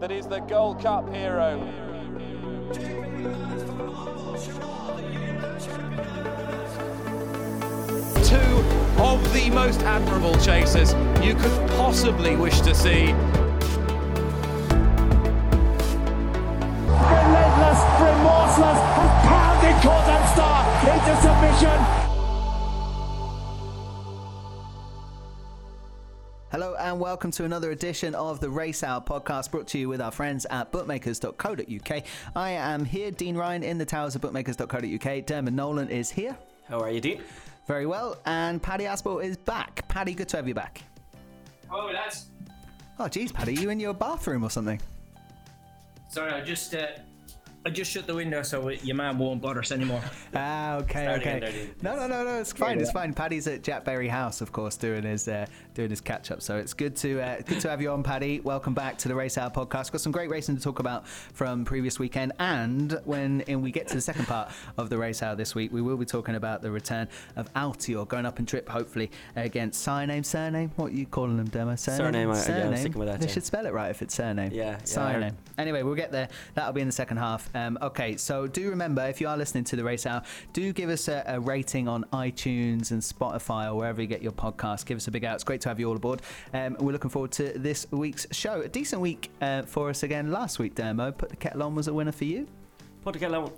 that is the Gold Cup hero. Two of the most admirable chasers you could possibly wish to see. Relentless, remorseless, and pounded Cordan Star into submission. And welcome to another edition of the Race Hour podcast brought to you with our friends at bookmakers.co.uk. I am here, Dean Ryan, in the towers of bookmakers.co.uk. Dermot Nolan is here. How are you, Dean? Very well. And Paddy Aspell is back. Paddy, good to have you back. Oh, lads. Oh, geez, Paddy, are you in your bathroom or something? Sorry, I just uh, I just shut the window so your man won't bother us anymore. Ah, okay, Start okay. No, no, no, no. It's fine. It's fine. Paddy's at Jack Berry House, of course, doing his uh, doing his catch up. So it's good to uh, good to have you on, Paddy. Welcome back to the Race Hour podcast. Got some great racing to talk about from previous weekend, and when and we get to the second part of the Race Hour this week, we will be talking about the return of Altior going up and trip, hopefully against surname, surname. What are you calling them, Demo? Surname, I- yeah, I'm sticking with that, They should spell it right if it's surname. Yeah, yeah, surname. Anyway, we'll get there. That'll be in the second half. Um, okay, so do remember if you are listening to the race hour, do give us a, a rating on iTunes and Spotify or wherever you get your podcast. Give us a big out. It's great to have you all aboard. Um, we're looking forward to this week's show. A decent week uh, for us again last week, Demo. Put the kettle on was a winner for you. Put the kettle on.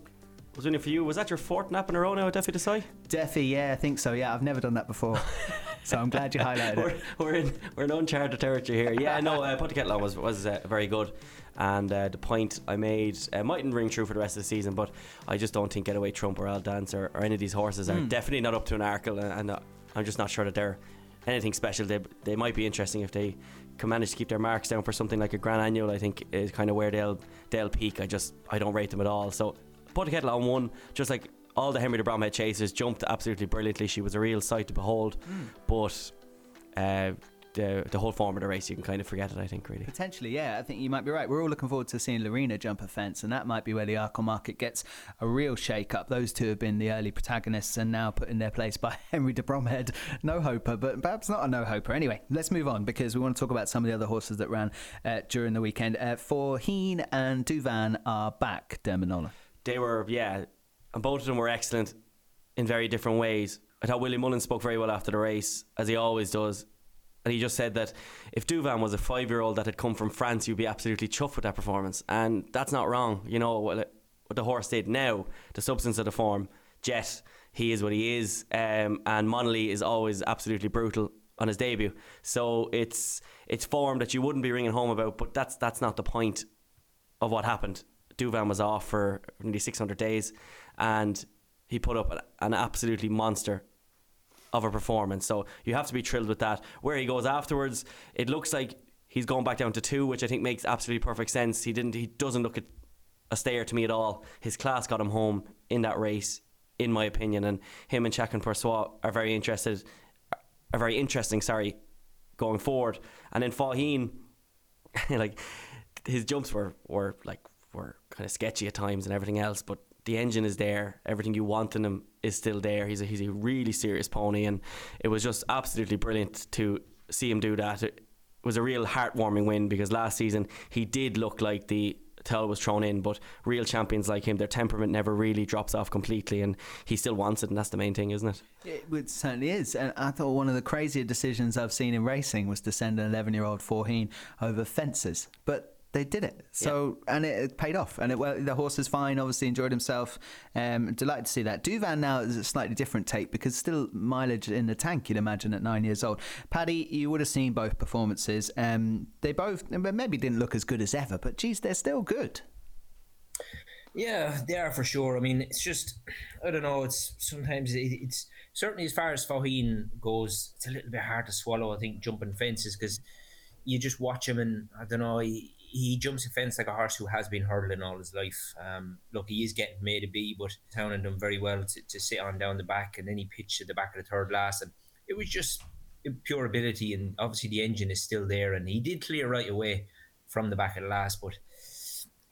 Was winning for you. Was that your fourth nap in a row now, at Duffy Desai? Defi, yeah, I think so. Yeah, I've never done that before. so I'm glad you highlighted We're, it. we're in we're in uncharted territory here. Yeah, no, uh, Put the kettle on was was uh, very good, and uh, the point I made uh, mightn't ring true for the rest of the season, but I just don't think Getaway Trump or Al Dance or, or any of these horses are definitely not up to an Arkle, and, and uh, I'm just not sure that they're anything special. They they might be interesting if they can manage to keep their marks down for something like a Grand Annual. I think is kind of where they'll they'll peak. I just I don't rate them at all. So put the kettle on one, just like all the Henry de Bromhead chasers jumped absolutely brilliantly. She was a real sight to behold, but uh, the the whole form of the race you can kind of forget it. I think really. Potentially, yeah. I think you might be right. We're all looking forward to seeing Laurina jump a fence, and that might be where the Arkle market gets a real shake up. Those two have been the early protagonists and now put in their place by Henry de Bromhead. No hoper, but perhaps not a no hoper. Anyway, let's move on because we want to talk about some of the other horses that ran uh, during the weekend. Uh, Faugheen and Douvan are back, Derminola. They were yeah, and both of them were excellent in very different ways. I thought Willie Mullins spoke very well after the race, as he always does. And he just said that if Douvan was a five year old that had come from France, you'd be absolutely chuffed with that performance. And that's not wrong. You know, what what the horse did now, the substance of the form, Jet, he is what he is. Um, and Monalee is always absolutely brutal on his debut. So it's it's form that you wouldn't be ringing home about, but that's that's not the point of what happened. Douvan was off for nearly 600 days and he put up an absolutely monster of a performance. So you have to be thrilled with that. Where he goes afterwards, it looks like he's going back down to two, which I think makes absolutely perfect sense. He didn't. He doesn't look a stayer to me at all. His class got him home in that race, in my opinion. And him and Chacun Pour Soi are very interested, are very interesting. Sorry, going forward. And then Faugheen, like his jumps were were like were kind of sketchy at times and everything else, but the engine is there. Everything you want in him is still there. He's a, he's a really serious pony, and it was just absolutely brilliant to see him do that. It was a real heartwarming win because last season he did look like the towel was thrown in, but real champions like him, their temperament never really drops off completely, and he still wants it, and that's the main thing, isn't it? It certainly is. And I thought one of the crazier decisions I've seen in racing was to send an 11 year old Faugheen over fences. But they did it. So, and it, it paid off. And it, well, the horse is fine, obviously enjoyed himself. Um, delighted to see that. Douvan now is a slightly different take because still mileage in the tank, you'd imagine, at nine years old. Paddy, you would have seen both performances. Um, they both maybe didn't look as good as ever, but geez, they're still good. Yeah, they are for sure. I mean, it's just I don't know. It's sometimes it, it's certainly as far as Faugheen goes, it's a little bit hard to swallow. I think jumping fences because you just watch him and I don't know. He, he jumps a fence like a horse who has been hurdling all his life. Um, look, he is getting made a B, but Townend done very well to, to sit on down the back, and then he pitched at the back of the third last, and it was just pure ability. And obviously, the engine is still there, and he did clear right away from the back of the last, but.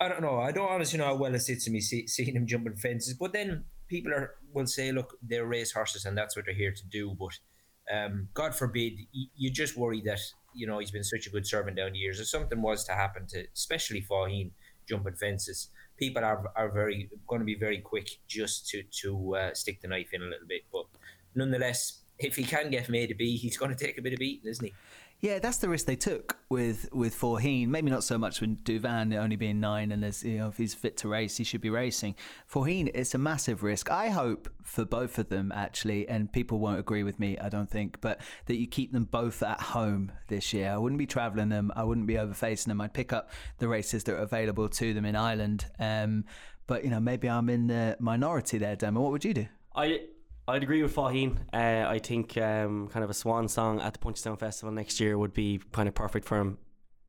I don't know. I don't honestly know how well it sits to me see, seeing him jumping fences. But then people are will say, look, they're race horses and that's what they're here to do. But um, God forbid, y- you just worry that you know he's been such a good servant down the years. If something was to happen to, especially Faugheen jumping fences, people are are very going to be very quick just to to uh, stick the knife in a little bit. But nonetheless, if he can get made to be, he's going to take a bit of beating, isn't he? Yeah, that's the risk they took with with Faugheen. Maybe not so much with Douvan only being nine, and there's you know if he's fit to race, he should be racing. Faugheen, it's a massive risk. I hope for both of them actually, and people won't agree with me, I don't think, but that you keep them both at home this year. I wouldn't be travelling them. I wouldn't be overfacing them. I'd pick up the races that are available to them in Ireland. Um, but you know, maybe I'm in the minority there, Demo. What would you do? I I'd agree with Faugheen. Uh, I think um, kind of a swan song at the Punchestown Festival next year would be kind of perfect for him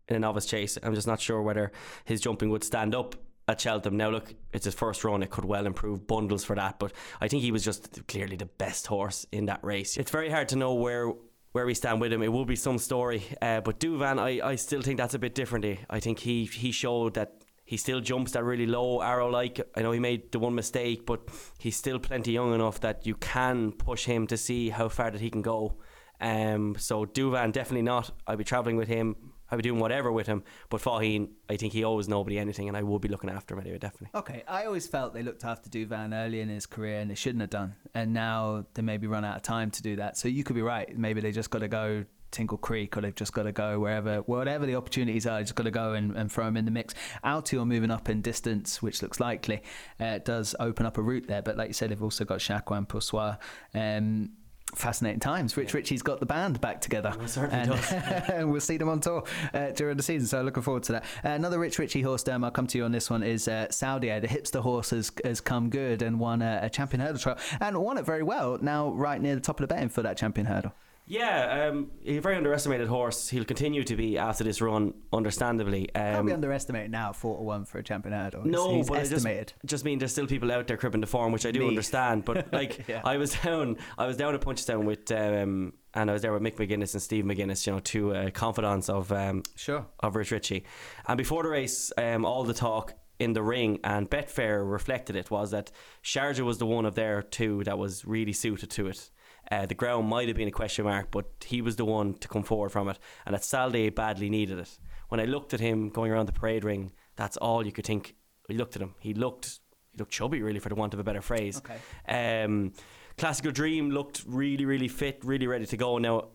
in a novice chase. I'm just not sure whether his jumping would stand up at Cheltenham. Now, look, it's his first run. It could well improve bundles for that, but I think he was just clearly the best horse in that race. It's very hard to know where where we stand with him. It will be some story, uh, but Douvan, I, I still think that's a bit differently. I think he he showed that he still jumps that really low arrow like. I know he made the one mistake, but he's still plenty young enough that you can push him to see how far that he can go. Um, so Douvan definitely not. I'd be travelling with him. I'd be doing whatever with him. But Faugheen, I think he owes nobody anything, and I will be looking after him anyway, definitely. Okay, I always felt they looked after Douvan early in his career, and they shouldn't have done. And now they maybe run out of time to do that. So you could be right. Maybe they just got to go Tingle Creek, or they've just got to go wherever, whatever the opportunities are, just got to go and, and throw them in the mix. Altior moving up in distance, which looks likely, uh, does open up a route there. But like you said, they've also got Chacun Pour Soi. Um, fascinating times. Rich Ricci's got the band back together. Well, certainly and, does. and we'll see them on tour uh, during the season. So looking forward to that. Uh, another Rich Ricci horse, Derm, I'll come to you on this one, is uh, Saldier. The hipster horse has, has come good and won a, a champion hurdle trial and won it very well. Now right near the top of the betting for that champion hurdle. Yeah, um, he's a very underestimated horse. He'll continue to be after this run, understandably. Um, Can't be underestimated now, four to one for a champion hurdle. No, he's but estimated. just, just mean there's still people out there cribbing the form, which I do Me. understand. But like, Yeah. I was down, I was down at Punchestown with, um, and I was there with Mick McGuinness and Steve McGuinness, you know, two uh, confidants of um, Sure. of Rich Ricci. And before the race, um, all the talk in the ring and Betfair reflected it was that Sharjah was the one of their two that was really suited to it. Uh, the ground might have been a question mark, but he was the one to come forward from it, and that Saldier badly needed it. When I looked at him going around the parade ring, that's all you could think. You looked at him; he looked he looked chubby, really, for the want of a better phrase. Okay. Um, Klassical Dream looked really, really fit, really ready to go. Now,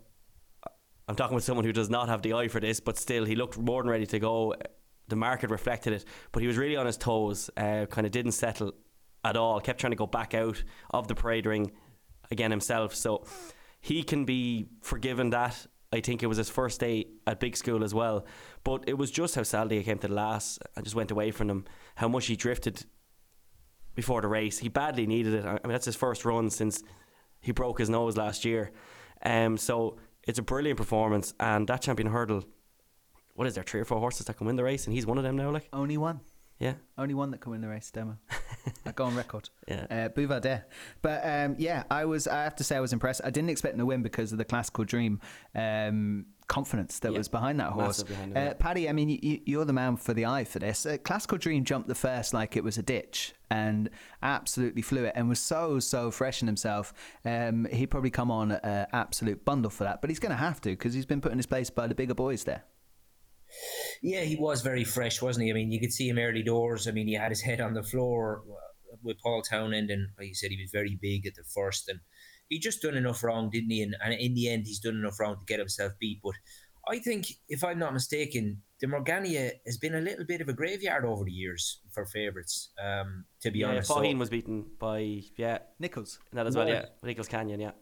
I'm talking with someone who does not have the eye for this, but still, he looked more than ready to go. The market reflected it, but he was really on his toes. Uh, kind of didn't settle at all. Kept trying to go back out of the parade ring again himself. So he can be forgiven that. I think it was his first day at big school as well. But it was just how Saldier came to the last and just went away from him. How much he drifted before the race. He badly needed it. I mean, that's his first run since he broke his nose last year. Um, so it's a brilliant performance. And that champion hurdle, what is there, three or four horses that can win the race? And he's one of them now, like? Only one. Yeah. Only one that can win the race, demo. I go on record. Yeah. Uh, Buveur d'Air. But um, yeah, I was. I have to say, I was impressed. I didn't expect him to win because of the Klassical Dream um, confidence that Yeah. was behind that horse. Behind uh. Paddy, I mean, you, you're the man for the eye for this. Uh, Klassical Dream jumped the first like it was a ditch and absolutely flew it and was so so fresh in himself. Um, he'd probably come on an absolute bundle for that, but he's going to have to because he's been put in his place by the bigger boys there. Yeah, he was very fresh, wasn't he? I mean, you could see him early doors. I mean, he had his head on the floor with Paul Townend, and like you said, he was very big at the first, and he just done enough wrong, didn't he? And, and in the end, he's done enough wrong to get himself beat. But I think, if I'm not mistaken, the Morgiana has been a little bit of a graveyard over the years for favourites. Um, to be Yeah, honest, So- was beaten by, yeah, Nichols. that as well, Well- yeah. Nichols Canyon, yeah.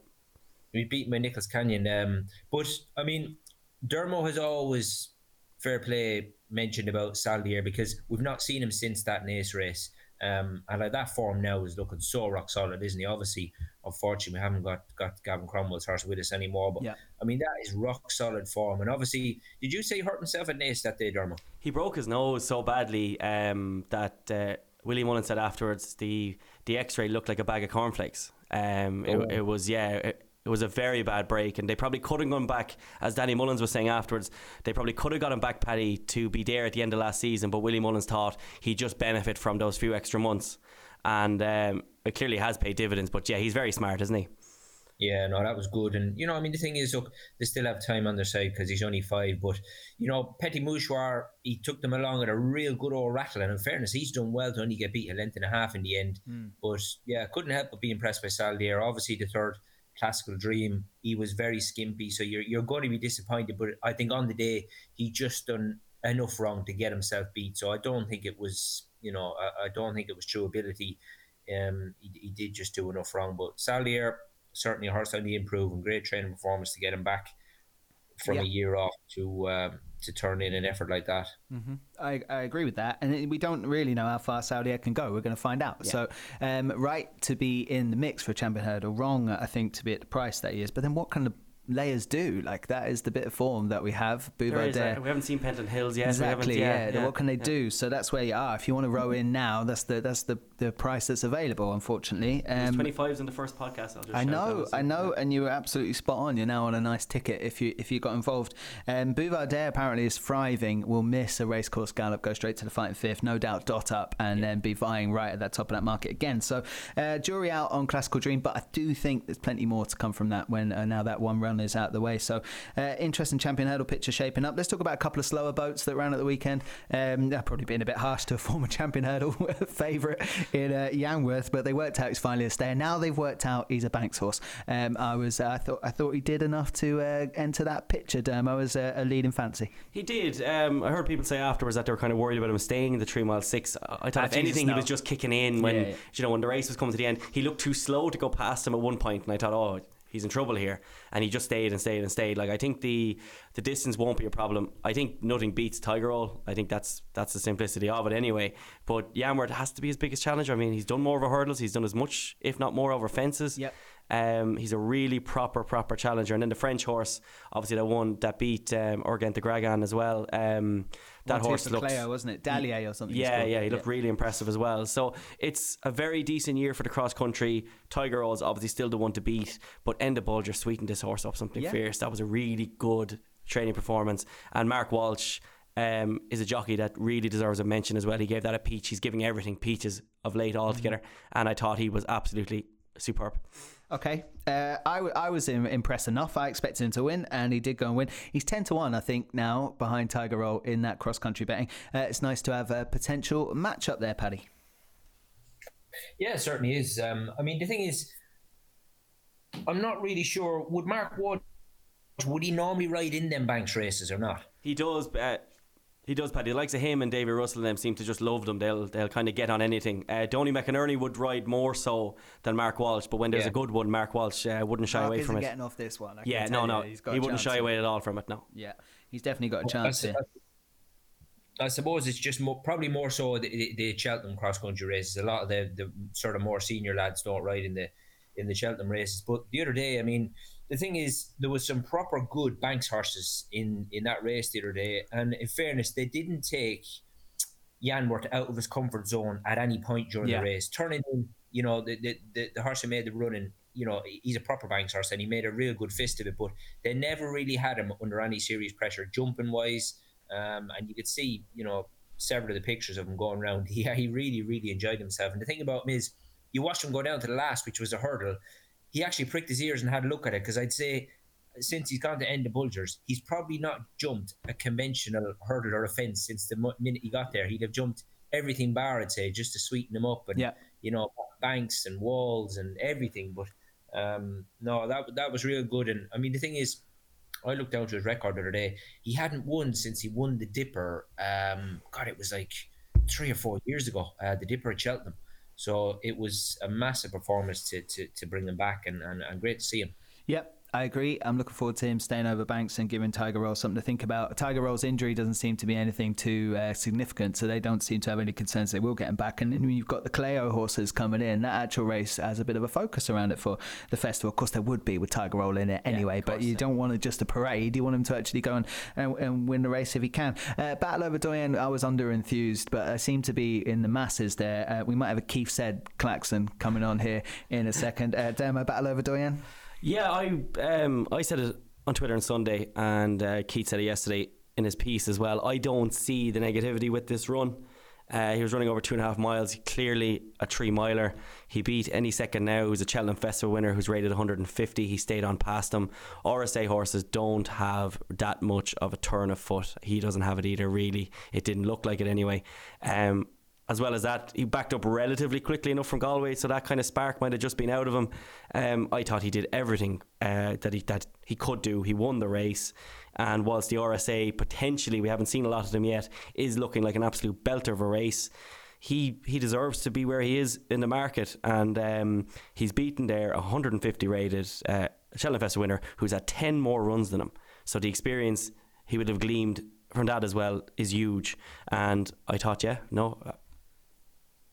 we beat by Nichols Canyon. Um, but I mean, Dermo has always fair play mentioned about Saldier because we've not seen him since that Naas race. Um, and like that form now is looking so rock solid, isn't he? Obviously, unfortunately, we haven't got, got Gavin Cromwell's horse with us anymore. But Yeah. I mean, that is rock solid form. And obviously, did you say he hurt himself at Naas that day, Dermo? He broke his nose so badly um, that uh, Willie Mullins said afterwards the the X-ray looked like a bag of cornflakes. Um, Oh. it, it was yeah. It, it was a very bad break, and they probably could have gone back, as Danny Mullins was saying afterwards. They probably could have got him back, Paddy, to be there at the end of last season. But Willie Mullins thought he'd just benefit from those few extra months, and um, it clearly has paid dividends. But yeah, he's very smart, isn't he? Yeah, no, that was good. And, you know, I mean, the thing is, look, they still have time on their side because he's only five. But, you know, Petit Mouchoir, he took them along at a real good old rattle. And in fairness, he's done well to only get beat a length and a half in the end. Mm. But, yeah, couldn't help but be impressed by Saldier. Obviously, the third Klassical Dream, he was very skimpy. So you're, you're going to be disappointed. But I think on the day, he just done enough wrong to get himself beat. So I don't think it was, you know, I, I don't think it was true ability. Um, he, he did just do enough wrong. But Saldier, certainly a horse on the improve and great training performance to get him back from yeah. a year off to um, to turn in an effort like that. Mm-hmm. I, I agree with that, and we don't really know how far Saldier can go. We're going to find out. Yeah. So, um, right to be in the mix for a champion hurdle, or wrong I think to be at the price that he is. But then, what kind of layers do. Like that is the bit of form that we have. Buveur d'Air. We haven't seen Pentland Hills yet. Exactly. Yeah, yeah, What can they yeah. do? So that's where you are. If you want to row in now, that's the that's the, the price that's available. Unfortunately, um, twenty fives in the first podcast. i know, I know, and you were absolutely spot on. You're now on a nice ticket if you if you got involved. Um, apparently is thriving. Will miss a racecourse gallop, go straight to the Fighting Fifth, no doubt. Dot up and then be vying right at that top of that market again. So uh, jury out on Klassical Dream, but I do think there's plenty more to come from that when uh, now that one run is out of the way. So uh, interesting champion hurdle picture shaping up. Let's talk about a couple of slower boats that ran at the weekend. Um, probably being a bit harsh to a former champion hurdle favourite in uh, Yanworth, but they worked out he's finally a stay. now they've worked out he's a Banks horse. Um, I was, uh, I thought, I thought he did enough to uh, enter that picture. Dermo as a, a leading fancy. He did. Um, I heard people say afterwards that they were kind of worried about him staying in the three mile six. I thought, if anything, no. he was just kicking in when yeah, yeah. you know when the race was coming to the end. He looked too slow to go past him at one point, and I thought, oh he's in trouble here. And he just stayed and stayed and stayed. Like I think the the distance won't be a problem. I think nothing beats Tiger Roll. I think that's that's the simplicity of it anyway. But Yanworth has to be his biggest challenger. I mean, he's done more over hurdles. He's done as much, if not more, over fences. Yep. Um, he's a really proper, proper challenger. And then the French horse, obviously, the one that beat um, Urgent de Gregaine as well. Um, that horse looked, Cleo, wasn't it? Dallier or something. Yeah, yeah, he looked yeah. really impressive as well. So it's a very decent year for the cross country. Tiger is obviously still the one to beat, but Enda Bulger sweetened this horse up something yeah. fierce. That was a really good training performance. And Mark Walsh. Um, is a jockey that really deserves a mention as well. He gave that a peach. He's giving everything peaches of late altogether, mm-hmm. and I thought he was absolutely superb. Okay, uh, I, w- I was impressed enough. I expected him to win, and he did go and win. He's ten to one, I think, now behind Tiger Roll in that cross country betting. Uh, it's nice to have a potential match up there, Paddy. Yeah, it certainly is. Um, I mean, the thing is, I'm not really sure. Would Mark Wood would he normally ride in them Banks races or not? He does. Uh, he does, Paddy. The likes of him and David Russell and them seem to just love them. They'll they'll kind of get on anything. Uh, Donny McInerney would ride more so than Mark Walsh, but when there's yeah. a good one, Mark Walsh uh, wouldn't shy Mark away from it. getting off this one. I yeah, no, no, he wouldn't shy away at all from it. No. Yeah, he's definitely got a chance. I, I suppose it's just more, probably more so the, the, the Cheltenham cross country races. A lot of the, the sort of more senior lads don't ride in the in the Cheltenham races. But the other day, I mean, the thing is, there was some proper good Banks horses in in that race the other day, and in fairness, they didn't take Yanworth out of his comfort zone at any point during yeah. the race. Turning you know, the, the the, the horse who made the running, you know, he's a proper Banks horse, and he made a real good fist of it. But they never really had him under any serious pressure, jumping wise, um, and you could see, you know, several of the pictures of him going around. He he really really enjoyed himself, and the thing about him is, you watched him go down to the last, which was a hurdle he actually pricked his ears and had a look at it because I'd say since he's gone to Enda Bulger's, he's probably not jumped a conventional hurdle or a fence since the minute he got there. He'd have jumped everything bar, I'd say, just to sweeten him up and yeah. you know banks and walls and everything. But um, no, that that was real good. And I mean, the thing is, I looked down to his record the other day. He hadn't won since he won the Dipper. Um, God, it was like three or four years ago. Uh, the Dipper at Cheltenham. So it was a massive performance to, to, to bring them back and, and, and great to see him. Yep, I agree. I'm looking forward to him staying over Banks and giving Tiger Roll something to think about. Tiger Roll's injury doesn't seem to be anything too uh, significant, so they don't seem to have any concerns they will get him back. And then you've got the Cleo horses coming in, that actual race has a bit of a focus around it for the festival. Of course, there would be with Tiger Roll in it anyway, yeah, but you so. don't want it just a parade. You want him to actually go and, and, and win the race if he can. Uh, Battleoverdoyen, I was under enthused, but I seem to be in the masses there. Uh, we might have a Keith said klaxon coming on here in a second. Uh, demo Battleoverdoyen. Yeah, I um, I said it on Twitter on Sunday, and uh, Keith said it yesterday in his piece as well. I don't see the negativity with this run. Uh, he was running over two and a half miles, clearly a three miler. He beat any second now, who's a Cheltenham Festival winner who's rated 150. He stayed on past him. RSA horses don't have that much of a turn of foot. He doesn't have it either, really. It didn't look like it anyway. Um, as well as that, he backed up relatively quickly enough from Galway, so that kind of spark might have just been out of him. Um, I thought he did everything uh, that he that he could do. He won the race, and whilst the RSA potentially we haven't seen a lot of them yet is looking like an absolute belter of a race. He he deserves to be where he is in the market, and um, he's beaten there 150 rated uh, Cheltenham Festival winner who's had 10 more runs than him. So the experience he would have gleamed from that as well is huge. And I thought, yeah, no,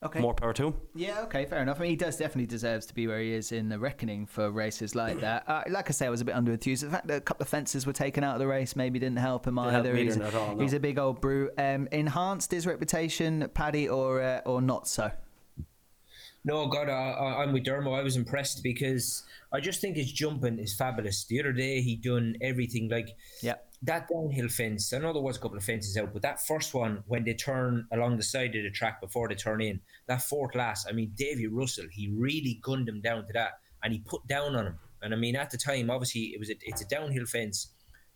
Okay. more power to him. Yeah, okay, fair enough. I mean, he does definitely deserves to be where he is in the reckoning for races like that. Uh, like I say, I was a bit under enthused. The fact that a couple of fences were taken out of the race maybe didn't help him help either. him he's, at all, no. he's a big old brute. Um, enhanced his reputation, Paddy, or uh, or not so? No, God, I, I'm with Dermo. I was impressed because I just think his jumping is fabulous. The other day he done everything like Yeah. that downhill fence. I know there was a couple of fences out, but that first one when they turn along the side of the track before they turn in, that fourth last. I mean, Davy Russell, he really gunned him down to that, and he put down on him. And I mean, at the time, obviously it was a, it's a downhill fence,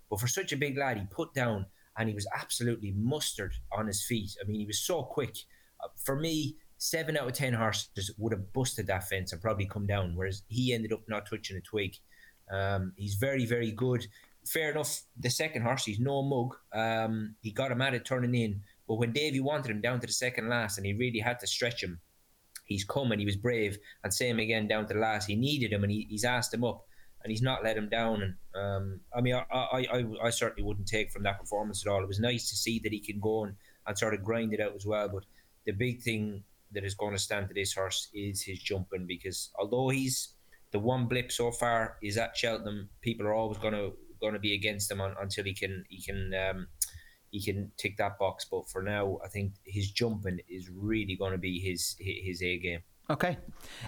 but for such a big lad, he put down and he was absolutely mustard on his feet. I mean, he was so quick. Uh, For me, seven out of ten horses would have busted that fence and probably come down, whereas he ended up not touching a twig. Um, he's very, very good. Fair enough. The second horse, he's no mug. Um, he got him at it turning in, but when Davy wanted him down to the second last, and he really had to stretch him, he's come and he was brave. And same again down to the last, he needed him and he, he's asked him up, and he's not let him down. And um, I mean, I, I, I, I certainly wouldn't take from that performance at all. It was nice to see that he can go and, and sort of grind it out as well. But the big thing that is going to stand to this horse is his jumping because although he's the one blip so far is at Cheltenham, people are always going to going to be against him on, until he can he can um, he can tick that box. But for now, I think his jumping is really going to be his his A game. Okay.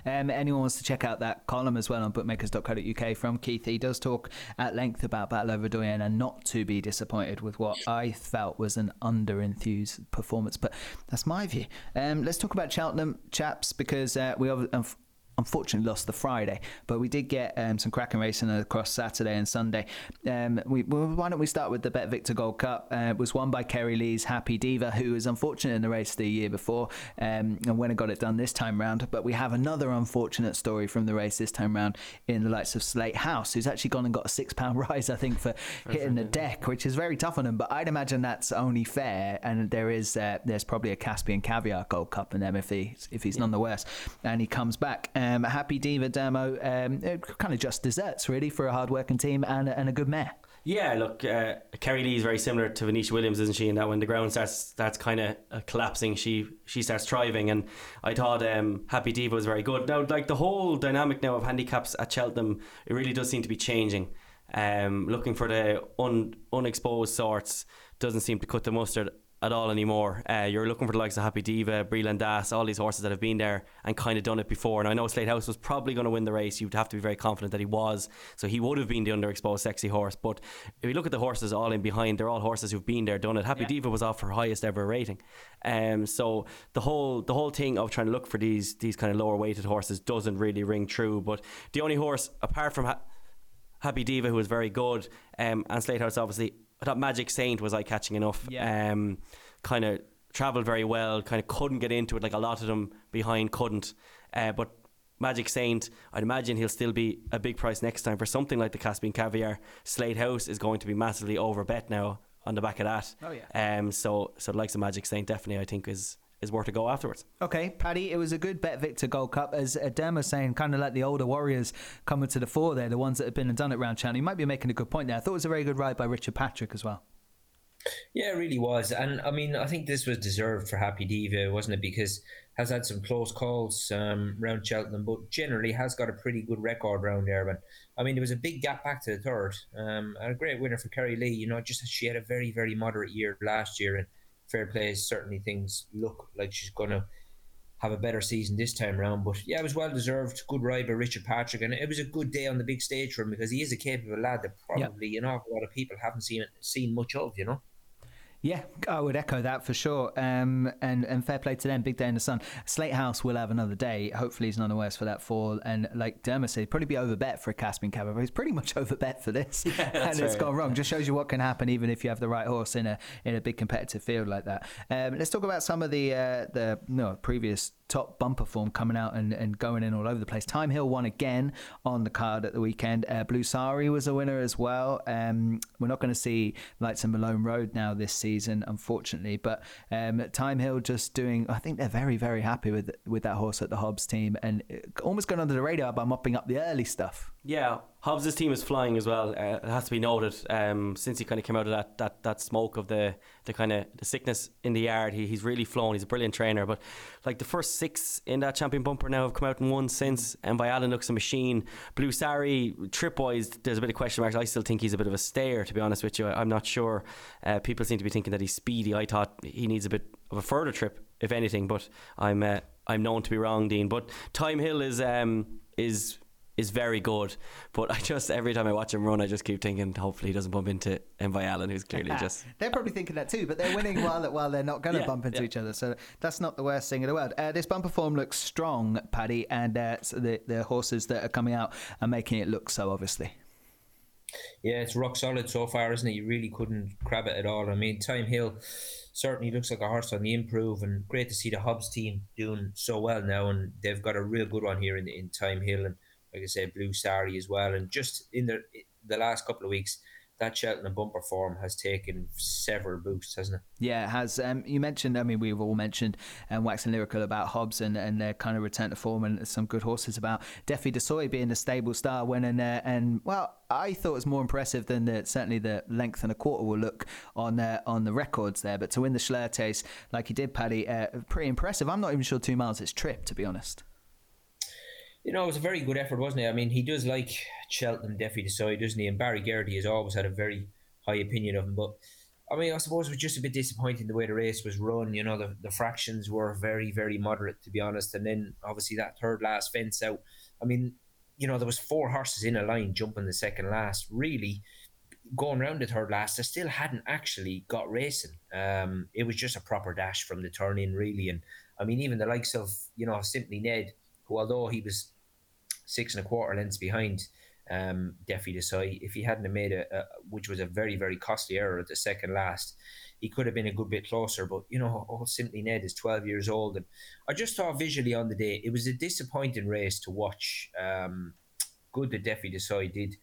Um, anyone wants to check out that column as well on bookmakers.co.uk from Keith. He does talk at length about Battleoverdoyen and not to be disappointed with what I felt was an under enthused performance. But that's my view. Um, let's talk about Cheltenham, chaps, because uh, we unf- unfortunately lost the Friday, but we did get um, some cracking racing across Saturday and Sunday. Um, we, well, why don't we start with the Bet Victor Gold Cup? Uh, it was won by Kerry Lee's Happy Diva, who was unfortunate in the race the year before um, and when it got it done this time round. But we have another unfortunate story from the race this time round in the likes of Slate House, who's actually gone and got a six pound rise, I think, for hitting the deck, which is very tough on him. But I'd imagine that's only fair, and there is uh, there's probably a Caspian Caviar Gold Cup in them if he if he's none the worse, and he comes back. Um, Happy Diva Demo, um, kind of just desserts really for a hard-working team and, and a good mare. Yeah, look, uh, Kerry Lee is very similar to Venetia Williams, isn't she? And that when the ground starts starts kind of uh, collapsing, she she starts thriving. And I thought um, Happy Diva was very good. Now, like the whole dynamic now of handicaps at Cheltenham, it really does seem to be changing. Um, looking for the un, unexposed sorts doesn't seem to cut the mustard at all anymore. Uh, you're looking for the likes of Happy Diva, Brelan d'As, all these horses that have been there and kind of done it before. And I know Slate House was probably going to win the race. You'd have to be very confident that he was. So he would have been the underexposed sexy horse. But if you look at the horses all in behind, they're all horses who've been there, done it. Happy Diva was off her highest ever rating. Um, so the whole the whole thing of trying to look for these these kind of lower weighted horses doesn't really ring true. But the only horse apart from ha- Happy Diva, who was very good, um, and Slate House, obviously. I thought Magic Saint was eye catching enough. Yeah. Um, kind of travelled very well, kind of couldn't get into it like a lot of them behind couldn't. Uh, but Magic Saint, I'd imagine he'll still be a big price next time for something like the Caspian Caviar. Slate House is going to be massively overbet now on the back of that. Oh, yeah. Um, so, so the likes of Magic Saint definitely, I think, is is worth a go afterwards. Okay, Paddy, it was a good Bet Victor Gold Cup. As Adem was saying, kind of like the older warriors coming to the fore there, the ones that have been and done it round Channel. You might be making a good point there. I thought it was a very good ride by Richard Patrick as well. Yeah, it really was. And I mean, I think this was deserved for Happy Diva, wasn't it? Because has had some close calls um, around Cheltenham, but generally has got a pretty good record round there. But I mean, there was a big gap back to the third. Um, and a great winner for Kerry Lee. You know, just she had a very, very moderate year last year, and fair play. Certainly, things look like she's going to have a better season this time around. But yeah, it was well deserved. Good ride by Richard Patrick, and it was a good day on the big stage for him because he is a capable lad that probably an awful lot of people haven't seen seen much of. You know. Yeah, I would echo that for sure. Um, and and fair play to them. Big day in the sun. Slate House will have another day. Hopefully, he's none the worse for that fall. And like Dermot said, probably be over bet for a Caspian Caviar. He's pretty much over bet for this, yeah, and it's right. gone wrong. Just shows you what can happen even if you have the right horse in a in a big competitive field like that. Um, let's talk about some of the uh, the no previous top bumper form coming out and, and going in all over the place. Thyme Hill won again on the card at the weekend. Uh, Blue Sari was a winner as well. Um, we're not going to see lights in Malone Road now this season, unfortunately. But um, Thyme Hill just doing, I think they're very, very happy with with that horse at the Hobbs team and almost going under the radar by mopping up the early stuff. Yeah, Hobbs' team is flying as well. Uh, it has to be noted. Um, since he kind of came out of that, that, that smoke of the, the kind of the sickness in the yard, he, he's really flown. He's a brilliant trainer. But like the first six in that champion bumper now have come out and won since. Envoy Allen looks a machine. Blue Sari, trip wise, there's a bit of question marks. I still think he's a bit of a stayer, to be honest with you. I'm not sure. Uh, people seem to be thinking that he's speedy. I thought he needs a bit of a further trip, if anything. But I'm uh, I'm known to be wrong, Dean. But Thyme Hill is um, is is very good. But I just every time I watch him run, I just keep thinking, hopefully he doesn't bump into Envoy Allen, who's clearly just. they're probably thinking that too, but they're winning while while they're not going to yeah, bump into yeah. each other. So that's not the worst thing in the world. Uh, this bumper form looks strong, Paddy, and uh, so the the horses that are coming out are making it look so. Obviously. Yeah, it's rock solid so far, isn't it? You really couldn't crab it at all. I mean, Thyme Hill certainly looks like a horse on the improve, and great to see the Hobbs team doing so well now, and they've got a real good one here in in Thyme Hill, and like I said, Blue Sari as well. And just in the the last couple of weeks, that Cheltenham bumper form has taken several boosts, hasn't it? Yeah, it has. Um, you mentioned, I mean, we've all mentioned um, waxing lyrical about Hobbs and, and their kind of return to form and some good horses about Defi Du Seuil being a stable star winning there. And, well, I thought it was more impressive than the, certainly the length and a quarter will look on uh, on the records there. But to win the Schlertes like he did, Paddy, uh, pretty impressive. I'm not even sure two miles is trip, to be honest you know, it was a very good effort, wasn't it? I mean, he does like Cheltenham Defi Du Seuil, doesn't he? And Barry Geraghty has always had a very high opinion of him. But I mean, I suppose it was just a bit disappointing the way the race was run. You know, the, the fractions were very, very moderate, to be honest. And then obviously that third last fence out. I mean, you know, there was four horses in a line jumping the second last. Really, going around the third last, they still hadn't actually got racing. Um, it was just a proper dash from the turn in, really. And I mean, even the likes of you know Simply Ned who, although he was six and a quarter lengths behind um, Defi Du Seuil, if he hadn't made a, a, which was a very, very costly error at the second last, he could have been a good bit closer. But, you know, oh, Simply Ned is 12 years old. And I just thought visually on the day, it was a disappointing race to watch. Um, good that Defi Du Seuil did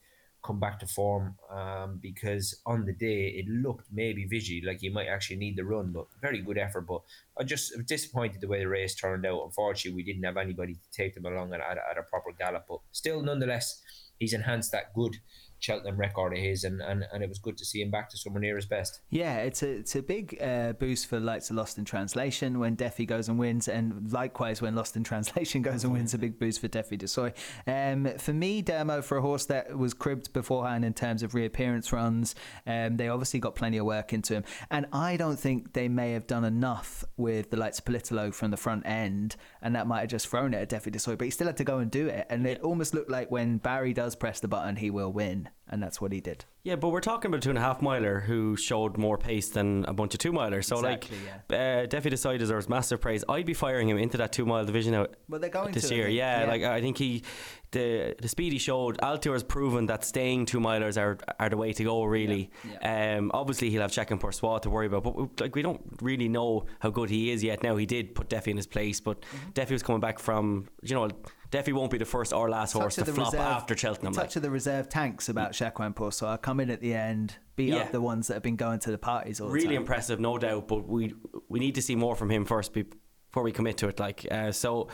come back to form um, because on the day it looked maybe visually like you might actually need the run, but very good effort. But I just disappointed the way the race turned out. Unfortunately, we didn't have anybody to take them along at, at, at a proper gallop, but still, nonetheless, he's enhanced that good Cheltenham record of his, and, and, and it was good to see him back to somewhere near his best. Yeah, it's a it's a big uh, boost for likes of Lost in Translation when Defi goes and wins, and likewise when Lost in Translation goes and wins, a big boost for Defi Du Seuil. Um, for me, Dermo, for a horse that was cribbed beforehand in terms of reappearance runs, um, they obviously got plenty of work into him, and I don't think they may have done enough with the likes of Politologue from the front end, and that might have just thrown it at Defi Du Seuil, but he still had to go and do it, and it almost looked like when Barry does press the button, he will win and that's what he did. Yeah, but we're talking about a two and a half miler who showed more pace than a bunch of two milers. So exactly, like, yeah. uh, Defi Du Seuil deserves massive praise. I'd be firing him into that two mile division out. Well, they're going this to, year. Yeah, yeah, like I think he, the the speed he showed. Altior has proven that staying two milers are are the way to go. Really. Yeah, yeah. Um, obviously he'll have Chacun Pour Soi to worry about, but like we don't really know how good he is yet. Now he did put Defi in his place, but mm-hmm. Defi was coming back from you know definitely won't be the first or last horse to flop reserve, after Cheltenham. Touch like. of the reserve tanks about Jacquemin so I'll come in at the end, beat yeah. up the ones that have been going to the parties all Really impressive, no doubt. But we we need to see more from him first before we commit to it. Like uh, so,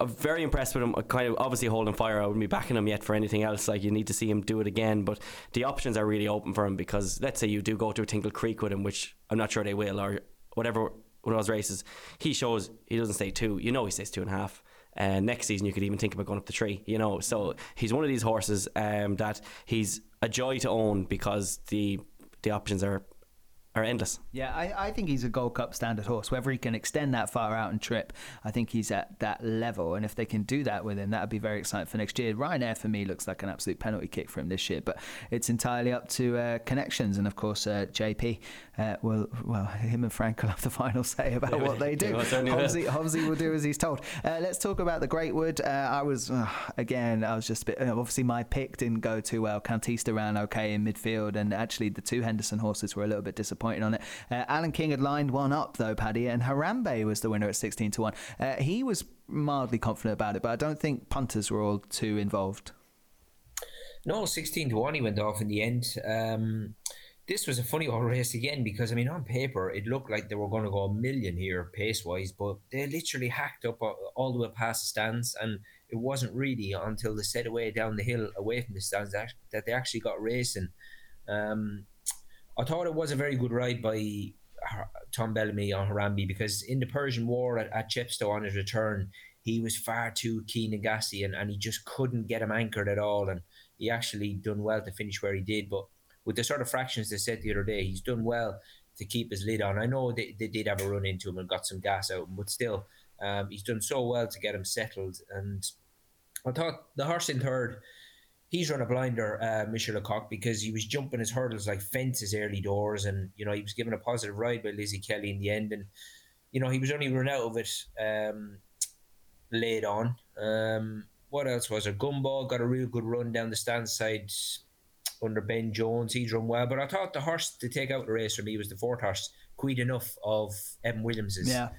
I'm very impressed with him. Kind of obviously holding fire. I wouldn't be backing him yet for anything else. Like you need to see him do it again. But the options are really open for him because let's say you do go to a Tingle Creek with him, which I'm not sure they will, or whatever one of those races. He shows he doesn't say two. You know he says two and a half. Uh, next season, you could even think about going up the tree, you know. So he's one of these horses um, that he's a joy to own because the the options are are endless. Yeah, I, I think he's a Gold Cup standard horse. Whether he can extend that far out and trip, I think he's at that level. And if they can do that with him, that would be very exciting for next year. Ryanair for me looks like an absolute penalty kick for him this year, but it's entirely up to uh, connections. And of course, uh, JP uh, will, well, him and Frank will have the final say about Yeah, what they do. well, certainly will. Hobbsy, Hobbsy will do as he's told. Uh, let's talk about the Greatwood. Uh, I was, uh, again, I was just a bit, obviously my pick didn't go too well. Cantista ran okay in midfield, and actually the two Henderson horses were a little bit disappointed on it. Uh, Alan King had lined one up though, Paddy, and Harambe was the winner at 16 to 1. Uh, he was mildly confident about it, but I don't think punters were all too involved. No, 16 to 1 he went off in the end. Um, this was a funny old race again because, I mean, on paper, it looked like they were going to go a million here pace wise, but they literally hacked up all the way past the stands. And it wasn't really until they set away down the hill away from the stands that, that they actually got racing. Um, I thought it was a very good ride by Tom Bellamy on Harambe because in the Persian War at, at Chepstow on his return, he was far too keen and gassy and, and he just couldn't get him anchored at all. And he actually done well to finish where he did. But with the sort of fractions they said the other day, he's done well to keep his lid on. I know they, they did have a run into him and got some gas out, but still, um, he's done so well to get him settled. And I thought the horse in third, he's run a blinder, uh, Monsieur Lecoq, because he was jumping his hurdles like fences early doors, and you know he was given a positive ride by Lizzie Kelly in the end, and you know he was only run out of it um, late on. Um, what else was there? Gumball got a real good run down the stand side under Ben Jones. He's run well, but I thought the horse to take out the race for me was the fourth horse, Queen Enough of Evan Williams's. Yeah.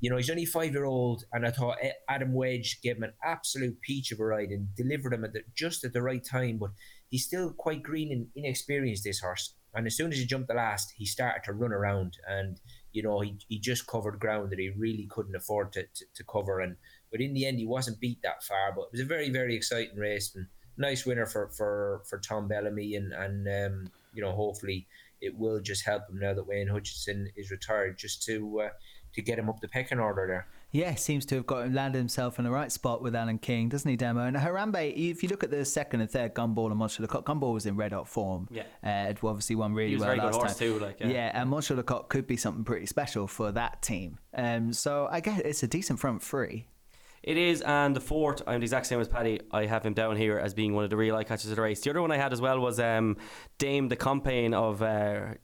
You know, he's only five year old, and I thought Adam Wedge gave him an absolute peach of a ride and delivered him at the, just at the right time. But he's still quite green and inexperienced, this horse. And as soon as he jumped the last, he started to run around, and you know, he, he just covered ground that he really couldn't afford to, to, to cover. And but in the end, he wasn't beat that far. But it was a very very exciting race and nice winner for for for Tom Bellamy, and and um, you know, hopefully it will just help him now that Wayne Hutchinson is retired, just to. Uh, to get him up the pecking order there. Yeah, seems to have got him landed himself in the right spot with Alan King, doesn't he, Demo? And Harambe, if you look at the second and third Gumball and Monsieur Lecoq, Gumball was in red hot form. Yeah. Uh, it obviously won really He was well last good horse time. too, like, yeah. and Monsieur Lecoq could be something pretty special for that team. Um, so I guess it's a decent front three. It is, and the fourth, I'm the exact same as Paddy. I have him down here as being one of the real eye catches of the race. The other one I had as well was um, Dame de Compagnie of. Uh,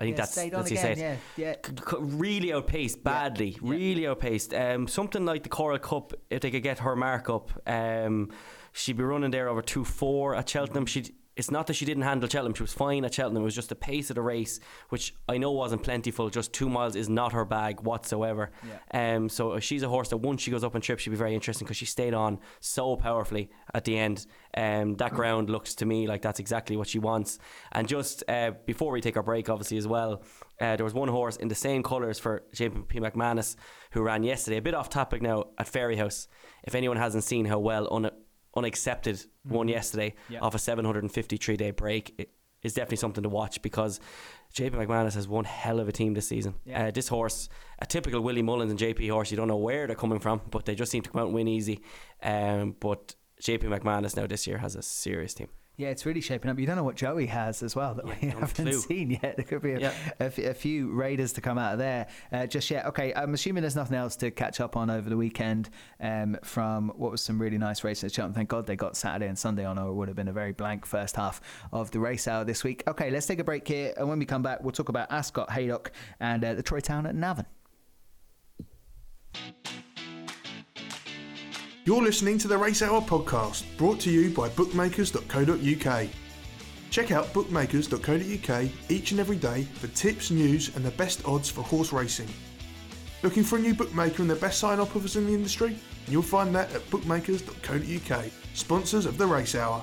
I think Yeah, that's that's how you say it. yeah, yeah. Really outpaced badly, really outpaced. Um, something like the Coral Cup, if they could get her mark up, um, she'd be running there over two four at Cheltenham. She it's not that she didn't handle Cheltenham; she was fine at Cheltenham. It was just the pace of the race, which I know wasn't plentiful. Just two miles is not her bag whatsoever. Um, so she's a horse that once she goes up and trips, she'd be very interesting because she stayed on so powerfully at the end. Um, that ground looks to me like that's exactly what she wants. And just uh, before we take our break, obviously as well, uh, there was one horse in the same colours for JP McManus who ran yesterday. A bit off topic now at Fairyhouse. If anyone hasn't seen how well un- unaccepted won yesterday Yeah. off a 753 day break, it is definitely something to watch because JP McManus has one hell of a team this season. Yeah. Uh, this horse, a typical Willie Mullins and JP horse, you don't know where they're coming from, but they just seem to come out and win easy. Um, but JP McManus now this year has a serious team. Yeah, it's really shaping up. You don't know what Joey has as well that we haven't clue. seen yet. There could be a, Yeah. a f- a few raiders to come out of there uh, just yet. Okay, I'm assuming there's nothing else to catch up on over the weekend um, from what was some really nice races at Cheltenham. Thank God they got Saturday and Sunday on, or it would have been a very blank first half of the race hour this week. Okay, let's take a break here, and when we come back, we'll talk about Ascot, Haydock, and uh, the Troytown at Navan. You're listening to the Race Hour podcast, brought to you by bookmakers.co.uk. Check out bookmakers.co.uk each and every day for tips, news, and the best odds for horse racing. Looking for a new bookmaker and the best sign up offers in the industry? You'll find that at bookmakers.co.uk, sponsors of the Race Hour.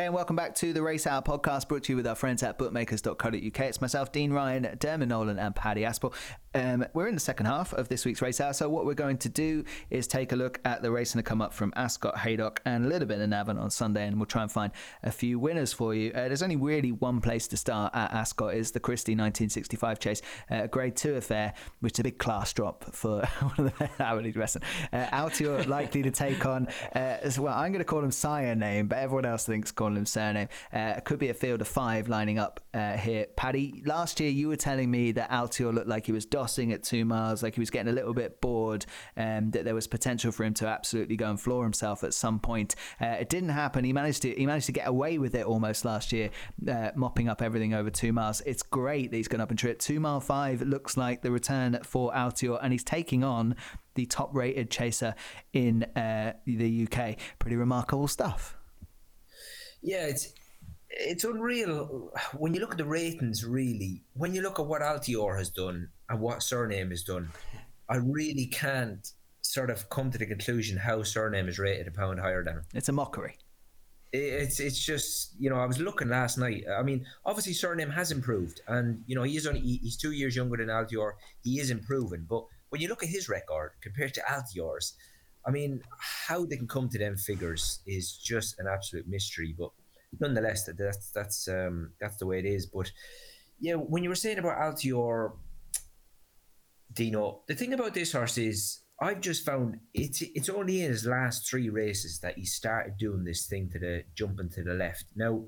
Okay, and welcome back to the Race Hour podcast brought to you with our friends at bookmakers.co.uk. It's myself, Dean Ryan, Dermot Nolan, and Paddy Aspell. Um, we're in the second half of this week's race hour, so what we're going to do is take a look at the racing to come up from Ascot, Haydock, and a little bit of Navan on Sunday, and we'll try and find a few winners for you. Uh, there's only really one place to start at Ascot is the Christy 1965 Chase, uh, Grade Two affair, which is a big class drop for one of the hourly wrestling. Uh, Altior likely to take on, uh, as well. I'm going to call him sire name, but everyone else thinks calling him surname. Uh, could be a field of five lining up uh, here. Paddy, last year you were telling me that Altior looked like he was at two miles, like he was getting a little bit bored, and that there was potential for him to absolutely go and floor himself at some point. Uh, it didn't happen. He managed to he managed to get away with it almost last year, uh, mopping up everything over two miles. It's great that he's gone up and trip. Two mile five looks like the return for Altior, and he's taking on the top rated chaser in uh, the UK. Pretty remarkable stuff. Yeah, it's it's unreal when you look at the ratings. Really, when you look at what Altior has done and what Cyrname has done, I really can't sort of come to the conclusion how Cyrname is rated a pound higher than him. It's a mockery. It's it's just you know I was looking last night. I mean, obviously Cyrname has improved, and you know he is only he's two years younger than Altior. He is improving, but when you look at his record compared to Altior's, I mean, how they can come to them figures is just an absolute mystery. But nonetheless, that's that's um, that's the way it is. But yeah, when you were saying about Altior, Dino, the thing about this horse is I've just found it's it's only in his last three races that he started doing this thing to the jumping to the left. Now,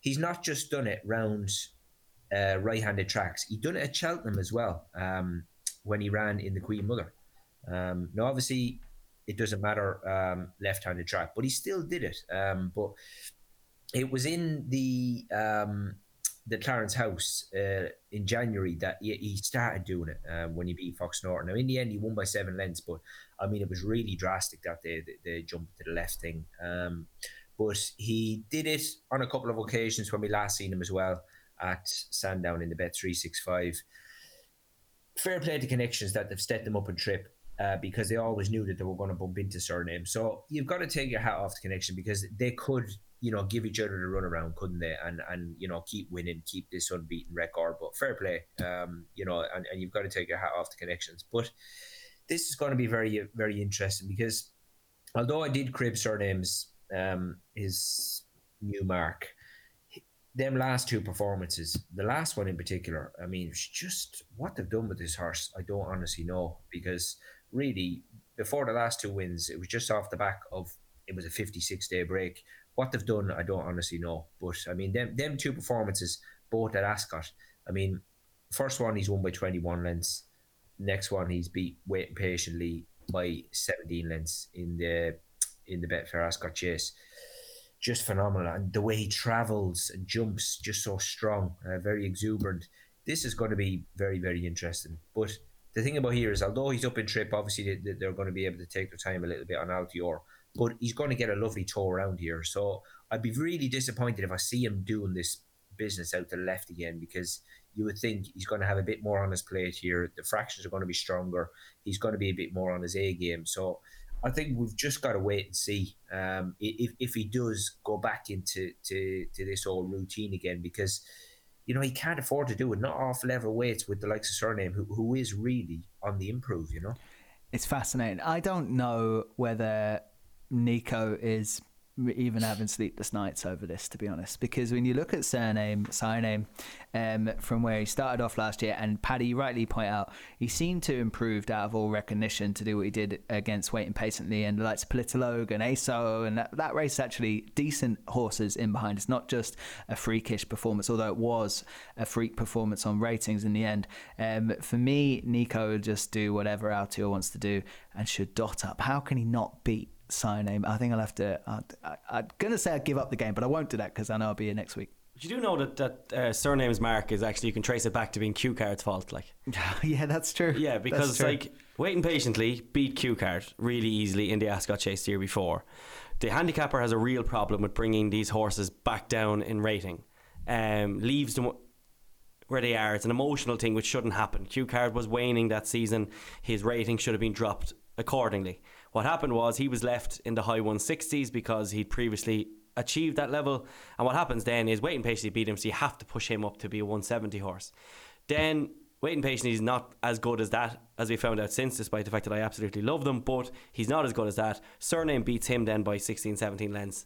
he's not just done it round uh, right-handed tracks. He done it at Cheltenham as well um, when he ran in the Queen Mother. Um, now, obviously, it doesn't matter um, left-handed track, but he still did it. Um, but it was in the um, the Clarence House uh, in January that he, he started doing it um, when he beat Fox Norton. Now, in the end, he won by seven lengths, but I mean, it was really drastic that day, the, the jump to the left thing. Um, but he did it on a couple of occasions when we last seen him as well at Sandown in the Bet 365. Fair play to connections that they've set them up and trip. Uh, because they always knew that they were going to bump into Cyrname. So you've got to take your hat off the connection because they could you know, give each other the run around, couldn't they? And and you know, keep winning, keep this unbeaten record. But fair play, um, you know, and, and you've got to take your hat off the connections. But this is going to be very very interesting because although I did crib Cyrname's, um, his new mark, them last two performances, the last one in particular, I mean, it's just what they've done with this horse. I don't honestly know because really before the last two wins, it was just off the back of it was a 56 day break what they've done, I don't honestly know. But I mean, them them two performances, both at Ascot. I mean, first one he's won by 21 lengths. Next one he's beat waiting patiently by 17 lengths in the in the Betfair Ascot chase. Just phenomenal, and the way he travels and jumps, just so strong, uh, very exuberant. This is going to be very very interesting. But the thing about here is, although he's up in trip, obviously they, they're going to be able to take their time a little bit on Altior but he's going to get a lovely tour around here. So I'd be really disappointed if I see him doing this business out to the left again because you would think he's going to have a bit more on his plate here. The fractions are going to be stronger. He's going to be a bit more on his A game. So I think we've just got to wait and see um, if, if he does go back into to, to this old routine again because you know he can't afford to do it. Not off level weights with the likes of Cyrname, who, who is really on the improve. You know, it's fascinating. I don't know whether Nico is even having sleepless nights over this, to be honest. Because when you look at Cyrname, Cyrname, um, from where he started off last year, and Paddy, rightly point out, he seemed to improved out of all recognition to do what he did against Waiting Patiently and the likes of Politologue and ASO, and that, that race actually decent horses in behind. It's not just a freakish performance, although it was a freak performance on ratings in the end. Um, for me, Nico will just do whatever Altior wants to do and should dot up. How can he not beat name. I think I'll have to. I, am gonna say I'd give up the game, but I won't do that because I know I'll be here next week. You do know that that uh, Cyrname's mark is actually you can trace it back to being Cue Card's fault, like. yeah, that's true. Yeah, because like waiting patiently beat Cue Card really easily in the Ascot Chase the year before. The handicapper has a real problem with bringing these horses back down in rating. Um, leaves them where they are. It's an emotional thing which shouldn't happen. Cue Card was waning that season. His rating should have been dropped accordingly. What happened was he was left in the high 160s because he'd previously achieved that level. And what happens then is waiting patiently beat him, so you have to push him up to be a 170 horse. Then waiting patiently he's not as good as that as we found out since despite the fact that I absolutely love them but he's not as good as that Cyrname beats him then by 16 17 lengths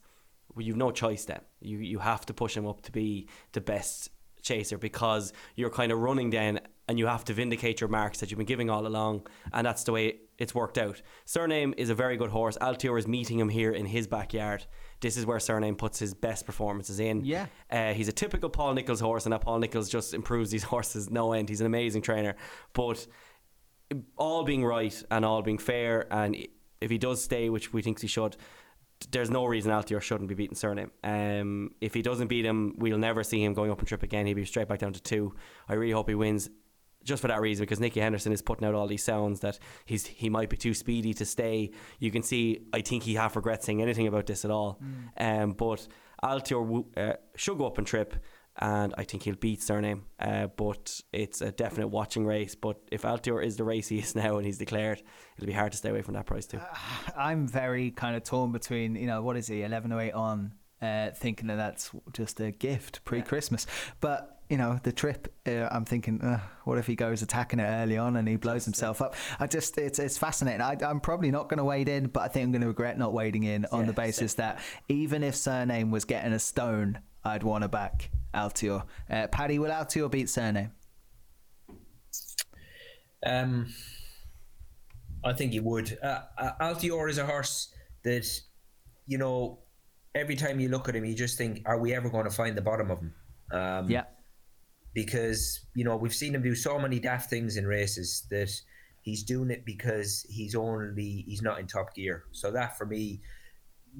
well, you've no choice then you you have to push him up to be the best chaser because you're kind of running down and you have to vindicate your marks that you've been giving all along and that's the way it's worked out Cyrname is a very good horse Altior is meeting him here in his backyard this is where Cyrname puts his best performances in. Yeah. Uh, he's a typical Paul Nicholls horse, and that Paul Nicholls just improves these horses no end. He's an amazing trainer. But all being right and all being fair, and if he does stay, which we think he should, there's no reason Altior shouldn't be beating Cyrname. Um, if he doesn't beat him, we'll never see him going up and trip again. He'll be straight back down to two. I really hope he wins just for that reason because Nicky Henderson is putting out all these sounds that he's he might be too speedy to stay. You can see I think he half regrets saying anything about this at all. Mm. Um, but Altior uh, should go up and trip. And I think he'll beat Cyrname, uh, but it's a definite watching race. But if Altior is the race he is now and he's declared, it'll be hard to stay away from that price too. Uh, I'm very kind of torn between, you know, what is he, 11 or 8 on, uh, thinking that that's just a gift pre Christmas. Yeah. But you know, the trip, uh, I'm thinking, uh, what if he goes attacking it early on and he blows himself up? I just, it's, it's fascinating. I, am probably not going to wade in, but I think I'm going to regret not wading in on the basis that even if Cyrname was getting a stone, I'd want to back Altior. Uh, Paddy, will Altior beat Cyrname? Um, I think he would. Uh, uh, Altior is a horse that, you know, every time you look at him, you just think, are we ever going to find the bottom of him? Um, yeah because you know we've seen him do so many daft things in races that he's doing it because he's only he's not in top gear. So that for me,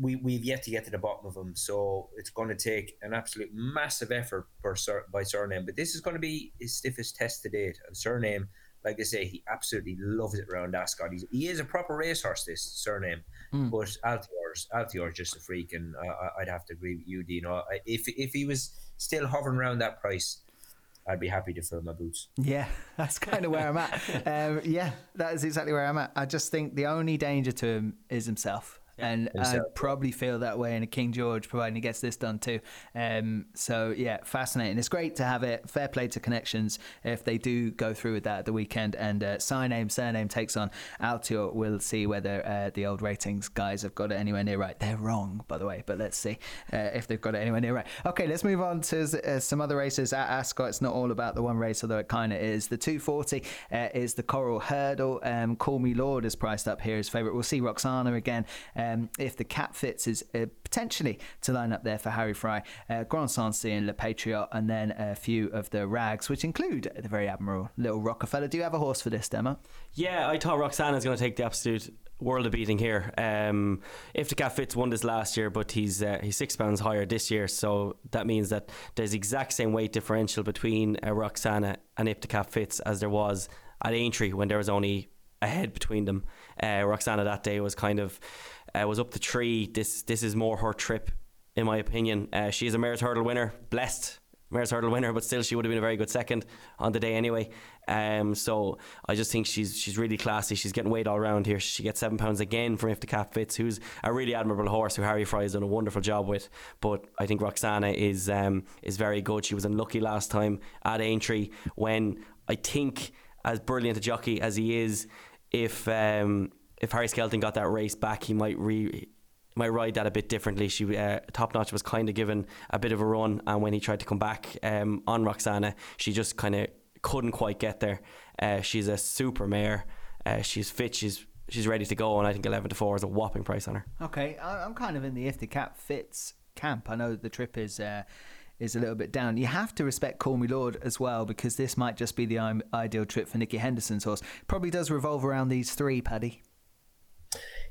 we we've yet to get to the bottom of him. So it's going to take an absolute massive effort per by Cyrname. But this is going to be his stiffest test to date. And Cyrname, like I say, he absolutely loves it around Ascot. He's, he is a proper racehorse. This Cyrname, mm. but Altior's Altior's just a freak, and I, I'd have to agree with you, Dino. If if he was still hovering around that price I'd be happy to fill my boots. Yeah, that's kind of where I'm at. Um, yeah, that is exactly where I'm at. I just think the only danger to him is himself and I probably feel that way in a King George, providing he gets this done too. Um, so yeah, fascinating. It's great to have it. Fair play to connections if they do go through with that at the weekend. And uh, name Cyrname takes on Altior. We'll see whether uh, the old ratings guys have got it anywhere near right. They're wrong, by the way, but let's see uh, if they've got it anywhere near right. Okay, let's move on to uh, some other races at Ascot. It's not all about the one race, although it kind of is. The 240 uh, is the Coral Hurdle. Um, Call Me Lord is priced up here as favourite. We'll see Roxana again um, if the cap fits is uh, potentially to line up there for Harry Fry, uh, Grand Sancy and Le Patriote, and then a few of the rags, which include the very admirable Little Rockefeller. Do you have a horse for this, Demo? Yeah, I thought Roxana's going to take the absolute world of beating here. Um, if the cap fits won this last year, but he's uh, he's six pounds higher this year, so that means that there's exact same weight differential between uh, Roxana and if the cap fits as there was at Aintree when there was only a head between them. Uh, Roxana that day was kind of uh, was up the tree. This this is more her trip, in my opinion. Uh, she is a Mares Hurdle winner, blessed Mares Hurdle winner, but still she would have been a very good second on the day anyway. Um, so I just think she's she's really classy. She's getting weight all around here. She gets seven pounds again from If the Cap Fits, who's a really admirable horse who Harry Fry has done a wonderful job with. But I think Roxana is um, is very good. She was unlucky last time at Aintree when I think as brilliant a jockey as he is, if um, if Harry Skelton got that race back, he might re might ride that a bit differently. She uh, top notch was kind of given a bit of a run, and when he tried to come back um, on Roxana, she just kind of couldn't quite get there. Uh, she's a super mare. Uh, she's fit. She's she's ready to go, and I think eleven to four is a whopping price on her. Okay, I'm kind of in the if the cap fits camp. I know the trip is. Uh, is a little bit down. You have to respect Call Me Lord as well because this might just be the ideal trip for Nicky Henderson's horse. Probably does revolve around these three, Paddy.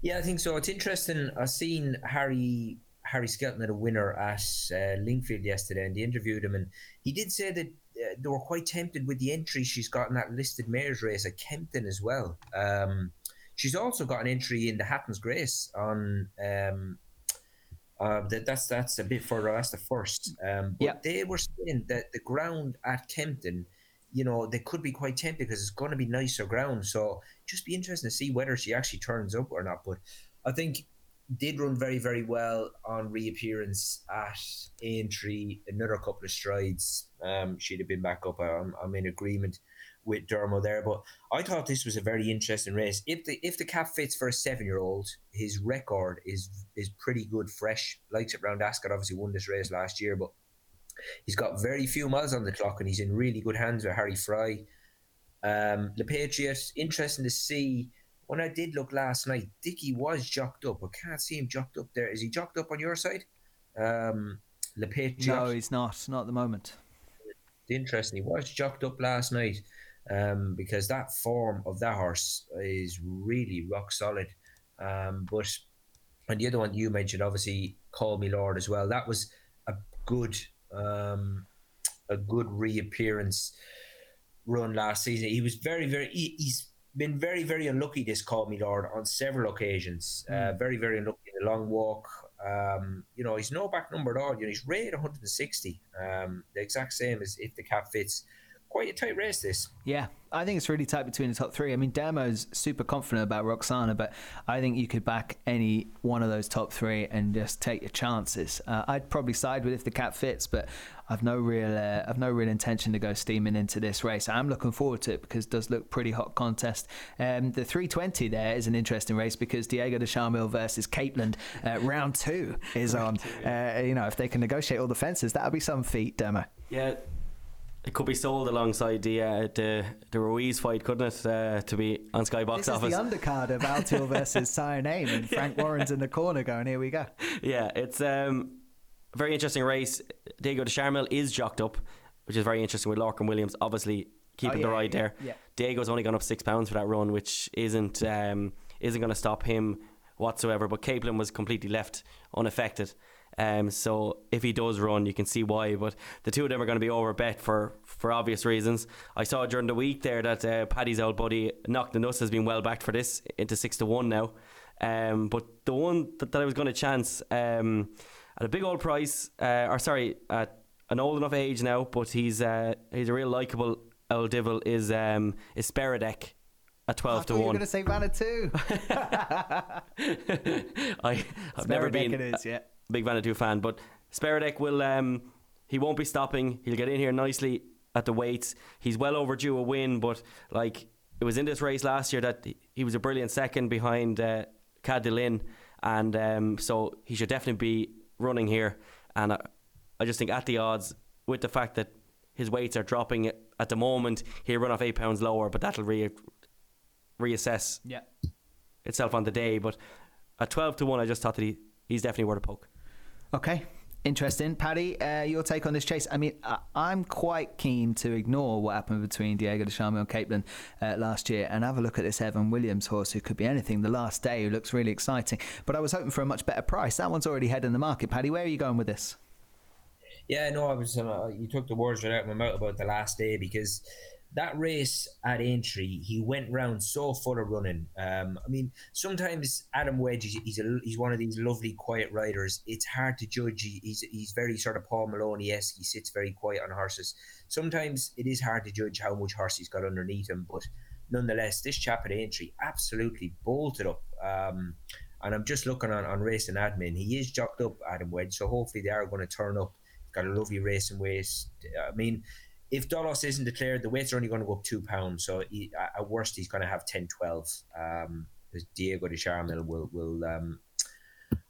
Yeah, I think so. It's interesting. I've seen Harry Harry Skelton at a winner at uh, Lingfield yesterday, and they interviewed him, and he did say that uh, they were quite tempted with the entry she's got in that listed mares race at Kempton as well. Um, she's also got an entry in the Hatton's Grace on. Um, uh, that, that's that's a bit further. That's the first. Um, but yeah. they were saying that the ground at Kempton you know, they could be quite tempted because it's going to be nicer ground. So just be interesting to see whether she actually turns up or not. But I think did run very, very well on reappearance at Aintree. Another couple of strides, um, she'd have been back up. I'm, I'm in agreement with Dermo there. But I thought this was a very interesting race. If the if the cap fits for a seven year old, his record is is pretty good, fresh. Likes it round Ascot obviously won this race last year, but he's got very few miles on the clock and he's in really good hands with Harry Fry. Um, Le Patriote, interesting to see. When I did look last night, Dicky was jocked up. I can't see him jocked up there. Is he jocked up on your side? Um, Le Patriote. No, he's not. Not at the moment. Interesting. He was jocked up last night um, because that form of that horse is really rock solid. Um, but and the other one you mentioned, obviously, Call Me Lord as well. That was a good, um, a good reappearance run last season. He was very, very. He, he's been very, very unlucky. This Call Me Lord on several occasions. Uh, very, very unlucky. The long walk. Um, you know, he's no back number at all. You know, he's rated 160. Um, the exact same as if the cap fits. Quite a tight race, this. Yeah, I think it's really tight between the top three. I mean, Dermo's super confident about Roxana, but I think you could back any one of those top three and just take your chances. Uh, I'd probably side with if the cap fits, but I've no real, uh, I've no real intention to go steaming into this race. I'm looking forward to it because it does look pretty hot contest. Um, the 320 there is an interesting race because Diego de Charmil versus Capeland, uh, round two is on. Uh, you know, if they can negotiate all the fences, that'll be some feat, Dermo. Yeah, it could be sold alongside the uh, the the Ruiz fight, couldn't it? Uh, to be on Sky Box This Office. is the undercard of Altior versus Cyrname, and Frank Warren's in the corner going, "Here we go." yeah, it's um, a very interesting race. Diego de Charmil is jocked up, which is very interesting with Larkin Williams, obviously keeping Oh, the ride yeah, there. yeah. Diego's only gone up six pounds for that run, which isn't um, isn't going to stop him whatsoever. But Capeland was completely left unaffected. Um, so if he does run, you can see why. But the two of them are going to be over bet for for obvious reasons. I saw during the week there that uh, Paddy's old buddy Knocknanuss has been well backed for this into six to one now. Um, but the one that, that I was going to chance um, at a big old price, uh, or sorry, at an old enough age now, but he's uh, he's a real likable old devil is um, is Speredek at twelve to you were one. going to say Vaniteux. I, I've never been it is, yeah. Big Vaniteux fan, but Speredek will um, he won't be stopping. He'll get in here nicely at the weights. He's well overdue a win, but like it was in this race last year that he- was a brilliant second behind uh, Cad Lynn, and um, so he should definitely be running here. And I, I just think at the odds, with the fact that his weights are dropping at the moment, he'll run off eight pounds lower, but that'll re- reassess Yeah. itself on the day. But at twelve to one, I just thought that he, he's definitely worth a poke. Okay. Interesting. Paddy, uh, your take on this chase? I mean, I, I'm quite keen to ignore what happened between Diego de Charmil and Capeland uh, last year and have a look at this Evan Williams horse who could be anything the last day, who looks really exciting. But I was hoping for a much better price. That one's already head in the market. Paddy, where are you going with this? Yeah, no, I was. Uh, you took the words right out of my mouth about the last day because that race at Aintree, he went round so full of running. Um, I mean, sometimes Adam Wedge, he's he's, a, he's one of these lovely quiet riders. It's hard to judge. He, he's he's very sort of Paul Moloney esque. He sits very quiet on horses. Sometimes it is hard to judge how much horse he's got underneath him, but nonetheless, this chap at Aintree absolutely bolted up. Um, and I'm just looking on, on racing admin. He is jocked up, Adam Wedge, so hopefully they are going to turn up. He's got a lovely racing waist. I mean, if Dolos isn't declared, the weights are only going to go up two pounds. So he, at- worst, he's going to have 10 12. Um, because Diego de Charmil will will um,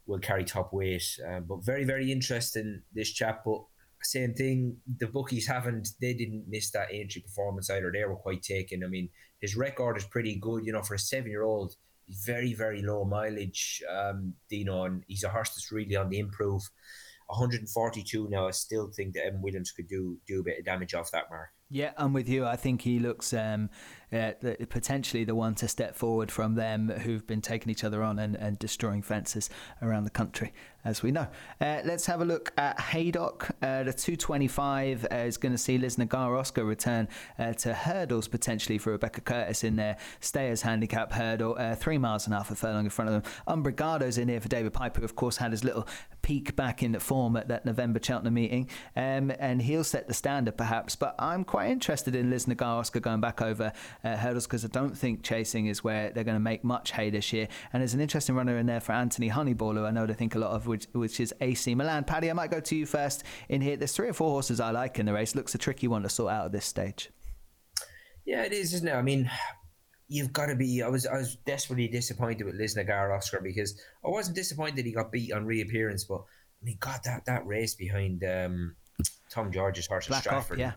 will carry top weight. Um, but very very interesting this chap. But same thing, the bookies haven't. They didn't miss that entry performance either. They were quite taken. I mean, his record is pretty good. You know, for a seven year old, he's very very low mileage. Um, Dino, and he's a horse that's really on the improve. 142 now. I still think that Evan Williams could do do a bit of damage off that mark. Yeah, I'm with you. I think he looks um, uh, the, potentially the one to step forward from them who've been taking each other on and, and destroying fences around the country, as we know. Uh, let's have a look at Haydock. Uh, the 225 uh, is going to see Lisnagar Oscar return uh, to hurdles potentially for Rebecca Curtis in their stayers handicap hurdle. Uh, three miles and a half a furlong in front of them. Umbrigado's in here for David Pipe, who of course had his little peak back in the form at that November Cheltenham meeting, um, and he'll set the standard perhaps. But I'm quite interested in Lisnagar Oscar going back over uh, hurdles because I don't think chasing is where they're going to make much hay this year. And there's an interesting runner in there for Anthony Honeyball, who I know they think a lot of, which, which is AC Milan. Paddy, I might go to you first in here. There's three or four horses I like in the race. Looks a tricky one to sort out at this stage. Yeah, it is, isn't it? I mean, you've got to be. I was I was desperately disappointed with Lisnagar Oscar because I wasn't disappointed he got beat on reappearance, but I mean, God, that that race behind um, Tom George's horse at Black Off, Stratford. yeah. Yeah,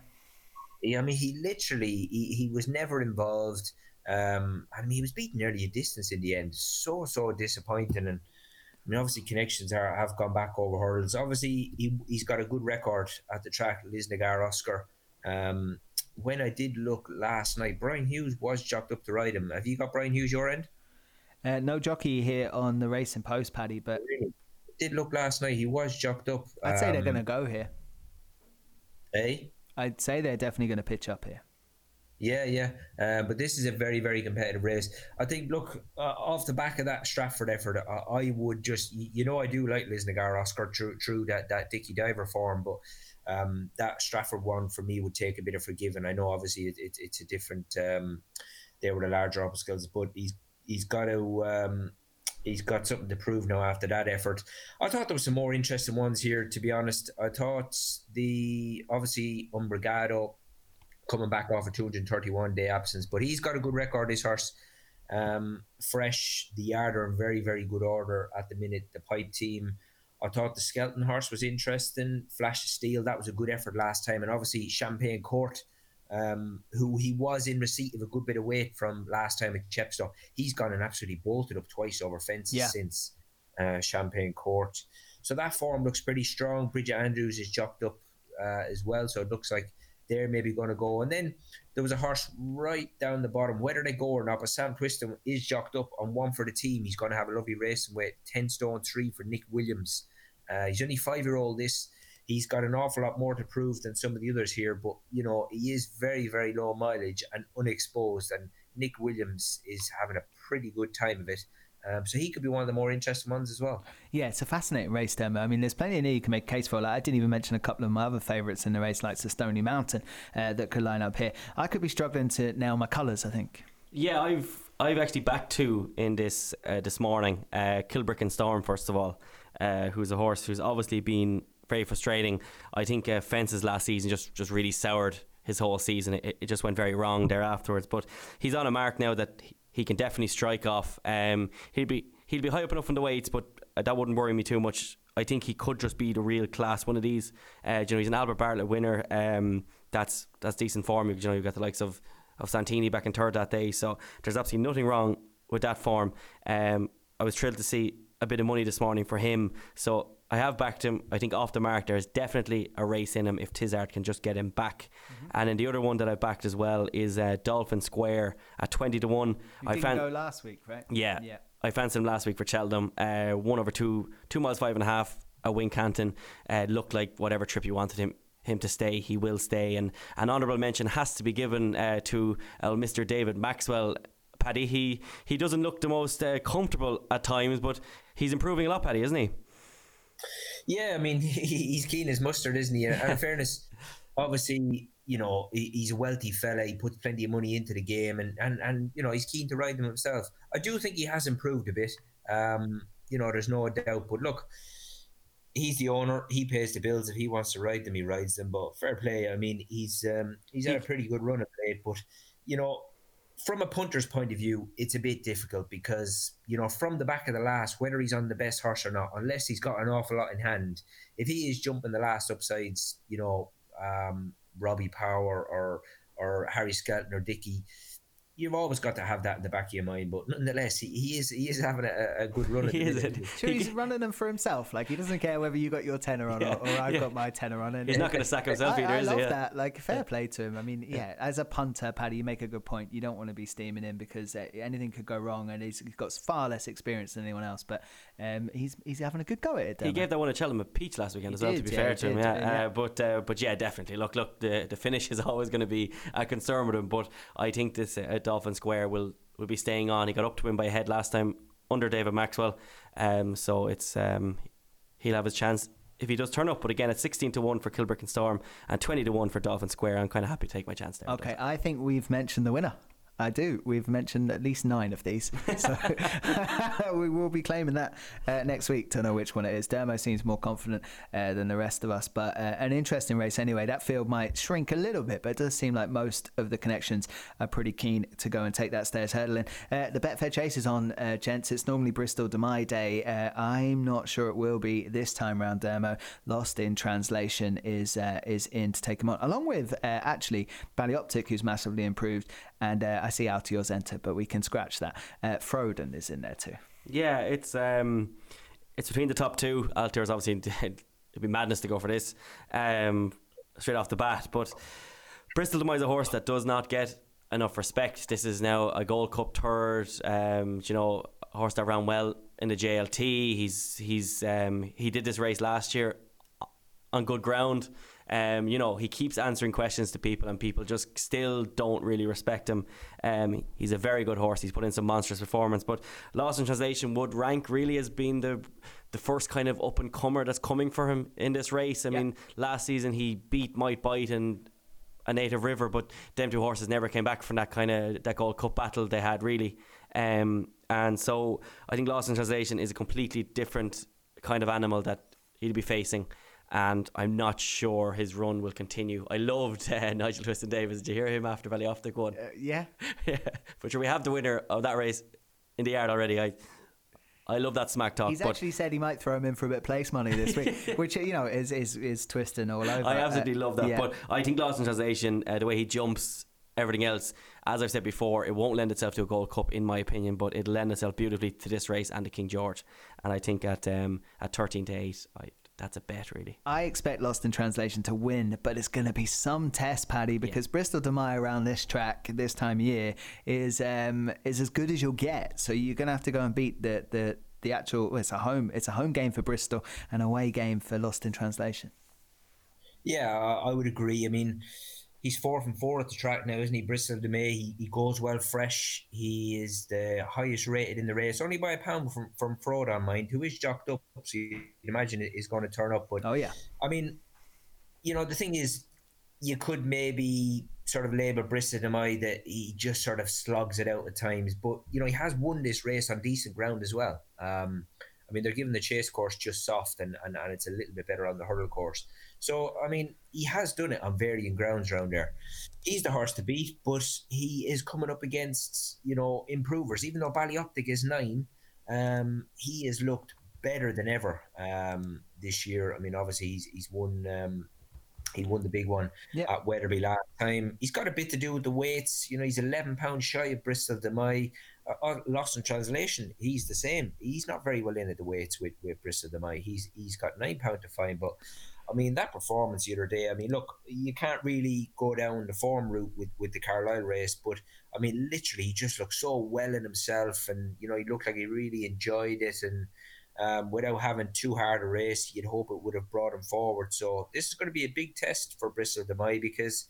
I mean, he literally he, he was never involved. Um, I mean, he was beaten nearly a distance in the end. So so disappointing, and I mean, obviously connections are have gone back over hurdles. Obviously, he he's got a good record at the track. Lisnagar Oscar. Um, when I did look last night, Brian Hughes was jocked up to ride him. Have you got Brian Hughes your end? Uh, no jockey here on the racing post, Paddy, but Really? Did look last night. He was jocked up. I'd say they're um, going to go here. Eh? I'd say they're definitely going to pitch up here. Yeah, yeah. Uh, but this is a very, very competitive race. I think, look, uh, off the back of that Stratford effort, I, I would just, you know, I do like Lisnagar Oscar through, through that, that Dicky Diver form, but um, that Stratford one for me would take a bit of forgiving. I know, obviously, it, it, it's a different, um, they were the larger obstacles, but he's he's got to. Um, He's got something to prove now after that effort. I thought there was some more interesting ones here. To be honest, I thought the obviously Umbrigado coming back off a 231 day absence, but he's got a good record. This horse, um, fresh. The yard are in very very good order at the minute. The pipe team. I thought the Skelton horse was interesting. Flash of Steel, that was a good effort last time, and obviously Champagne Court, um, who he was in receipt of a good bit of weight from last time at Chepstow. He's gone and absolutely bolted up twice over fences Yeah. since uh, Champagne Court. So that form looks pretty strong. Bridget Andrews is jocked up uh, as well, so it looks like they're maybe going to go. And then there was a horse right down the bottom. Whether they go or not, but Sam Twiston is jocked up on one for the team. He's going to have a lovely racing weight, 10 stone 3 for Nick Williams. Uh, he's only five year old. This he's got an awful lot more to prove than some of the others here, but you know he is very very low mileage and unexposed. And Nick Williams is having a pretty good time of it. Um, so he could be one of the more interesting ones as well. Yeah, it's a fascinating race, Demo. I mean, there's plenty in here you can make a case for. Like, I didn't even mention a couple of my other favourites in the race, like the Stony Mountain, uh, that could line up here. I could be struggling to nail my colours, I think. Yeah, I've I've actually backed two in this uh, this morning. Uh, Kilbricken Storm, first of all, uh, who's a horse who's obviously been very frustrating. I think uh, fences last season just just really soured his whole season. It, it just went very wrong there afterwards. But he's on a mark now that he- can definitely strike off. Um, he'll be he'll be high up enough in the weights, but uh, that wouldn't worry me too much. I think he could just be the real class one of these. Uh, you know, he's an Albert Bartlett winner. Um, that's that's decent form. You know, you've got the likes of of Santini back in third that day. So there's absolutely nothing wrong with that form. Um, I was thrilled to see a bit of money this morning for him. So I have backed him. I think off the mark, there's definitely a race in him if Tizzard can just get him back. And then the other one that I backed as well is uh, Dolphin Square at 20 to 1. You I didn't found go last week, right? yeah. Yeah. I fancied him last week for Cheltenham. Uh, one over two, two miles five and a half. A Wincanton uh, looked like whatever trip you wanted him him to stay, he will stay. And an honourable mention has to be given uh, to uh, Mr. David Maxwell. Paddy, he he doesn't look the most uh, comfortable at times, but he's improving a lot, Paddy, isn't he? Yeah, I mean, he's keen as mustard, isn't he? And in fairness, obviously, you know, he's a wealthy fella. He puts plenty of money into the game, and, and, and you know, he's keen to ride them himself. I do think he has improved a bit. Um, you know, there's no doubt. But look, he's the owner. He pays the bills. If he wants to ride them, he rides them. But fair play. I mean, he's um, he's had a pretty good run of late. But you know, from a punter's point of view, it's a bit difficult because you know, from the back of the last, whether he's on the best horse or not, unless he's got an awful lot in hand, if he is jumping the last upsides, you know, um, Robbie Power or or Harry Skelton or Dicky. You've always got to have that in the back of your mind, but nonetheless, he, he is he is having a, a good run. At He the is Sure, he's running them for himself. Like he doesn't care whether you got your tenor on Yeah, or, or I've yeah. got my tenor on. And He's not going to sack himself I, either, I is love he? Yeah. that. Like fair play to him. I mean, yeah, as a punter, Paddy, you make a good point. You don't want to be steaming in because uh, anything could go wrong, and he's, he's got far less experience than anyone else. But um, he's he's having a good go at it. He Demo. gave that one to Cheltenham a peach last weekend He as well. did, to be yeah, fair to him, did, yeah. yeah. Uh, but uh, but yeah, definitely. Look, look, the the finish is always going to be a concern with him. But I think this uh, at Dolphin Square will will be staying on. He got up to him by a head last time under David Maxwell, um, so it's um, he'll have his chance. If he does turn up, but again, it's 16 to 1 for Kilbricken Storm and 20 to 1 for Dolphin Square. I'm kind of happy to take my chance there. Okay, I think we've mentioned the winner. I do. We've mentioned at least nine of these. So we will be claiming that uh, next week to know which one it is. Dermo seems more confident uh, than the rest of us, but uh, an interesting race anyway. That field might shrink a little bit, but it does seem like most of the connections are pretty keen to go and take that stairs hurdling. Uh, the Betfair Chase is on, uh, gents. It's normally Bristol De Mai Day. Uh, I'm not sure it will be this time round, Dermo. Lost in translation is is in to take him on, along with actually Optic, who's massively improved, and I see Altior's enter, but we can scratch that. Frodon is in there too. Yeah, it's um, it's between the top two. Altior's obviously it'd be madness to go for this um, straight off the bat, but Bristol De Mai is a horse that does not get enough respect. This is now a Gold Cup third. Um, you know, a horse that ran well in the JLT. He's he's um, he did this race last year on good ground. Um, you know, he keeps answering questions to people, and people just still don't really respect him. Um, he's a very good horse. He's put in some monstrous performance, but Lost in Translation would rank really as being the the first kind of up and comer that's coming for him in this race. I yeah. mean, last season he beat Might Bite and a native river, but them two horses never came back from that kind of that Gold Cup battle they had really. Um, and so I think Lost in Translation is a completely different kind of animal that he'll be facing and I'm not sure his run will continue. I loved uh, Nigel Twiston-Davies. Did you hear him after Ballyoptic won? Uh, yeah. yeah. But sure, we have the winner of that race in the yard already. I I love that smack talk. He's actually said he might throw him in for a bit of place money this week, which you know is is is twisting all over. I absolutely uh, love that. Yeah. But I think in Translation, uh, the way he jumps, everything else, as I've said before, it won't lend itself to a Gold Cup in my opinion, but it'll lend itself beautifully to this race and to King George. And I think at um, at thirteen to eight, I that's a bet, really. I expect Lost in Translation to win, but it's going to be some test, Paddy, because yeah. Bristol De Mai around this track this time of year is um, is as good as you'll get. So you're going to have to go and beat the the the actual. Well, it's a home it's a home game for Bristol and away game for Lost in Translation. Yeah, I would agree. I mean he's four from four at the track now, isn't he? Bristol De Mai. He, he goes well fresh. He is the highest rated in the race, only by a pound from from Frodon mind, who is jocked up. So you imagine it is going to turn up. But oh yeah, I mean, you know, the thing is, you could maybe sort of label Bristol De Mai that he just sort of slugs it out at times. But you know, he has won this race on decent ground as well. Um, I mean, they're giving the chase course just soft, and, and, and it's a little bit better on the hurdle course. So, I mean, he has done it on varying grounds around there. He's the horse to beat, but he is coming up against, you know, improvers. Even though Ballyoptic is nine, um, he has looked better than ever um, this year. I mean, obviously, he's, he's won. Um, he won the big one yeah. at Wetherby last time. He's got a bit to do with the weights. You know, he's 11 pounds shy of Bristol De Mai. Uh, uh, lost in translation, he's the same. He's not very well in at the weights with, with Bristol De Mai. He's he's got nine pound to find, but I mean, that performance the other day, I mean, look, you can't really go down the form route with, with the Carlisle race, but I mean, literally, he just looked so well in himself, and you know, he looked like he really enjoyed it, and um, without having too hard a race, you'd hope it would have brought him forward. So this is going to be a big test for Bristol De Mai because,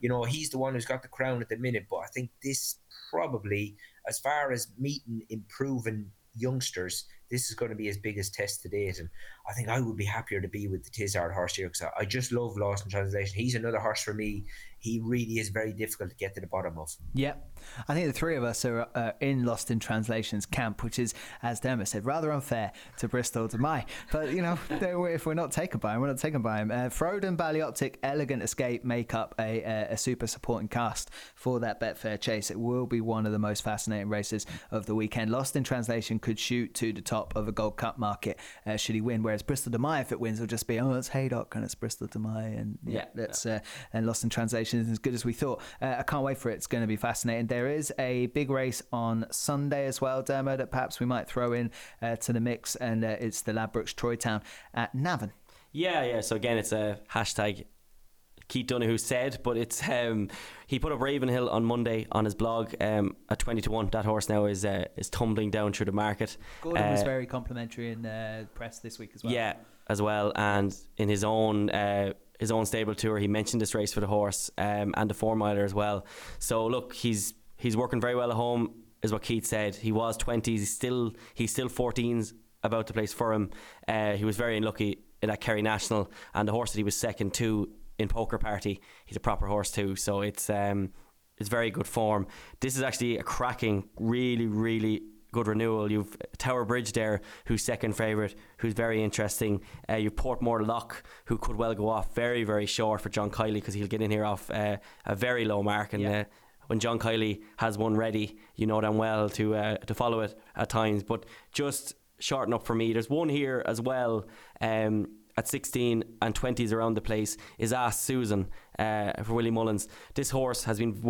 you know, he's the one who's got the crown at the minute, but I think this probably, as far as meeting improving youngsters, this is going to be his biggest test to date. And I think I would be happier to be with the Tizzard horse here because I, I, just love Lost in Translation. He's another horse for me. He really is very difficult to get to the bottom of. Yep. I think the three of us are uh, in Lost in Translations camp, which is, as Dermot said, rather unfair to Bristol De Mai. But, you know, if we're not taken by him, we're not taken by him. Uh, Frodon, Ballyoptic, Elegant Escape make up a, a, a, super supporting cast for that Betfair chase. It will be one of the most fascinating races of the weekend. Lost in Translation could shoot to the top of a Gold Cup market uh, should he win, whereas Bristol De Mai, if it wins, will just be, oh, it's Haydock and it's Bristol De Mai. And yeah, yeah that's uh, and Lost in Translation is as good as we thought. Uh, I can't wait for it. It's going to be fascinating. There is a big race on Sunday as well, Dermo, that perhaps we might throw in uh, to the mix, and uh, it's the Ladbrokes Troytown at Navan. Yeah, yeah. So again, it's a hashtag Keith Donoghue said, but it's um, he put up Ravenhill on Monday on his blog um, at twenty to one. That horse now is uh, is tumbling down through the market. Gordon uh, was very complimentary in uh, press this week as well. Yeah, as well, and in his own. His own stable tour, he mentioned this race for the horse um, and the four miler as well. So look, he's he's working very well at home, is what Keith said. He was twenties, he's still he's still fourteens about to place for him. Uh, he was very unlucky in that Kerry National, and the horse that he was second to in Poker Party, he's a proper horse too. So it's um, is very good form. This is actually a cracking, really, really good renewal. You've Tower Bridge there, who's second favourite, who's very interesting. Uh, you've Portmore Lock, who could well go off very, very short for John Kiely because he'll get in here off uh, a very low mark. And Yeah. uh, when John Kiely has one ready, you know them well to uh, to follow it at times. But just shorten up for me. There's one here as well. Um, at 16 and 20s around the place is Ask Susan uh, for Willie Mullins. This horse has been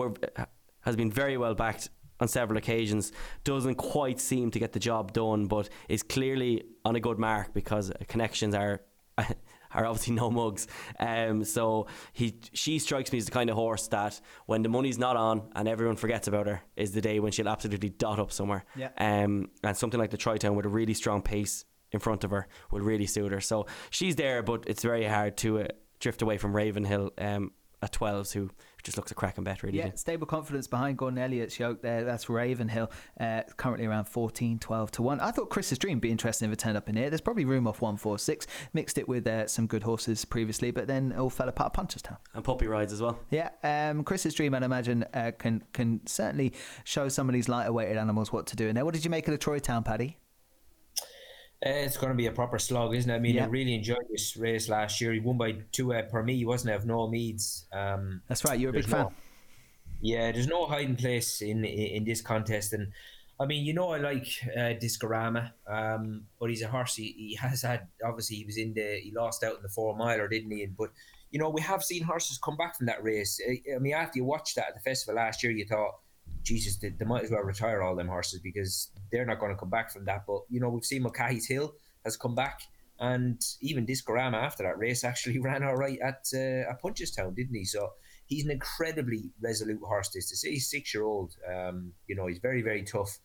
has been very well backed on several occasions. Doesn't quite seem to get the job done, but is clearly on a good mark because connections are. Are obviously no mugs, um, so he she strikes me as the kind of horse that when the money's not on and everyone forgets about her is the day when she'll absolutely dot up somewhere. Yeah. Um, and something like the Troytown with a really strong pace in front of her will really suit her. So she's there, but it's very hard to uh, drift away from Ravenhill um, at 12s, who just looks a cracking bet, really. Yeah, stable confidence behind Gordon Elliott's yoke there. That's Ravenhill, uh, currently around 14, 12 to 1. I thought Chris's Dream would be interesting if it turned up in here. There's probably room off 146. Mixed it with uh, some good horses previously, but then all fell apart at Punchestown. And Poppy rides as well. Yeah, um, Chris's Dream, I'd imagine, uh, can can certainly show some of these lighter weighted animals what to do in there. What did you make of the Troytown, Paddy? It's going to be a proper slog, isn't it? I mean, Yeah. I really enjoyed this race last year. He won by two uh, per me, wasn't it? Of Noel Meads. Um, That's right, you're a big fan. no- yeah, there's no hiding place in, in in this contest, and I mean, you know, I like uh, Discorama, um, but he's a horse. He, he has had obviously he was in the he lost out in the four miler, didn't he? And but you know, we have seen horses come back from that race. I, I mean, after you watched that at the festival last year, you thought, Jesus, they, they might as well retire all them horses because they're not going to come back from that. But you know, we've seen Mulcahy's Hill has come back. And even Discorama after that race actually ran all right at uh, at Punchestown, didn't he? So he's an incredibly resolute horse. This to say he's six year old, um, you know, he's very very tough.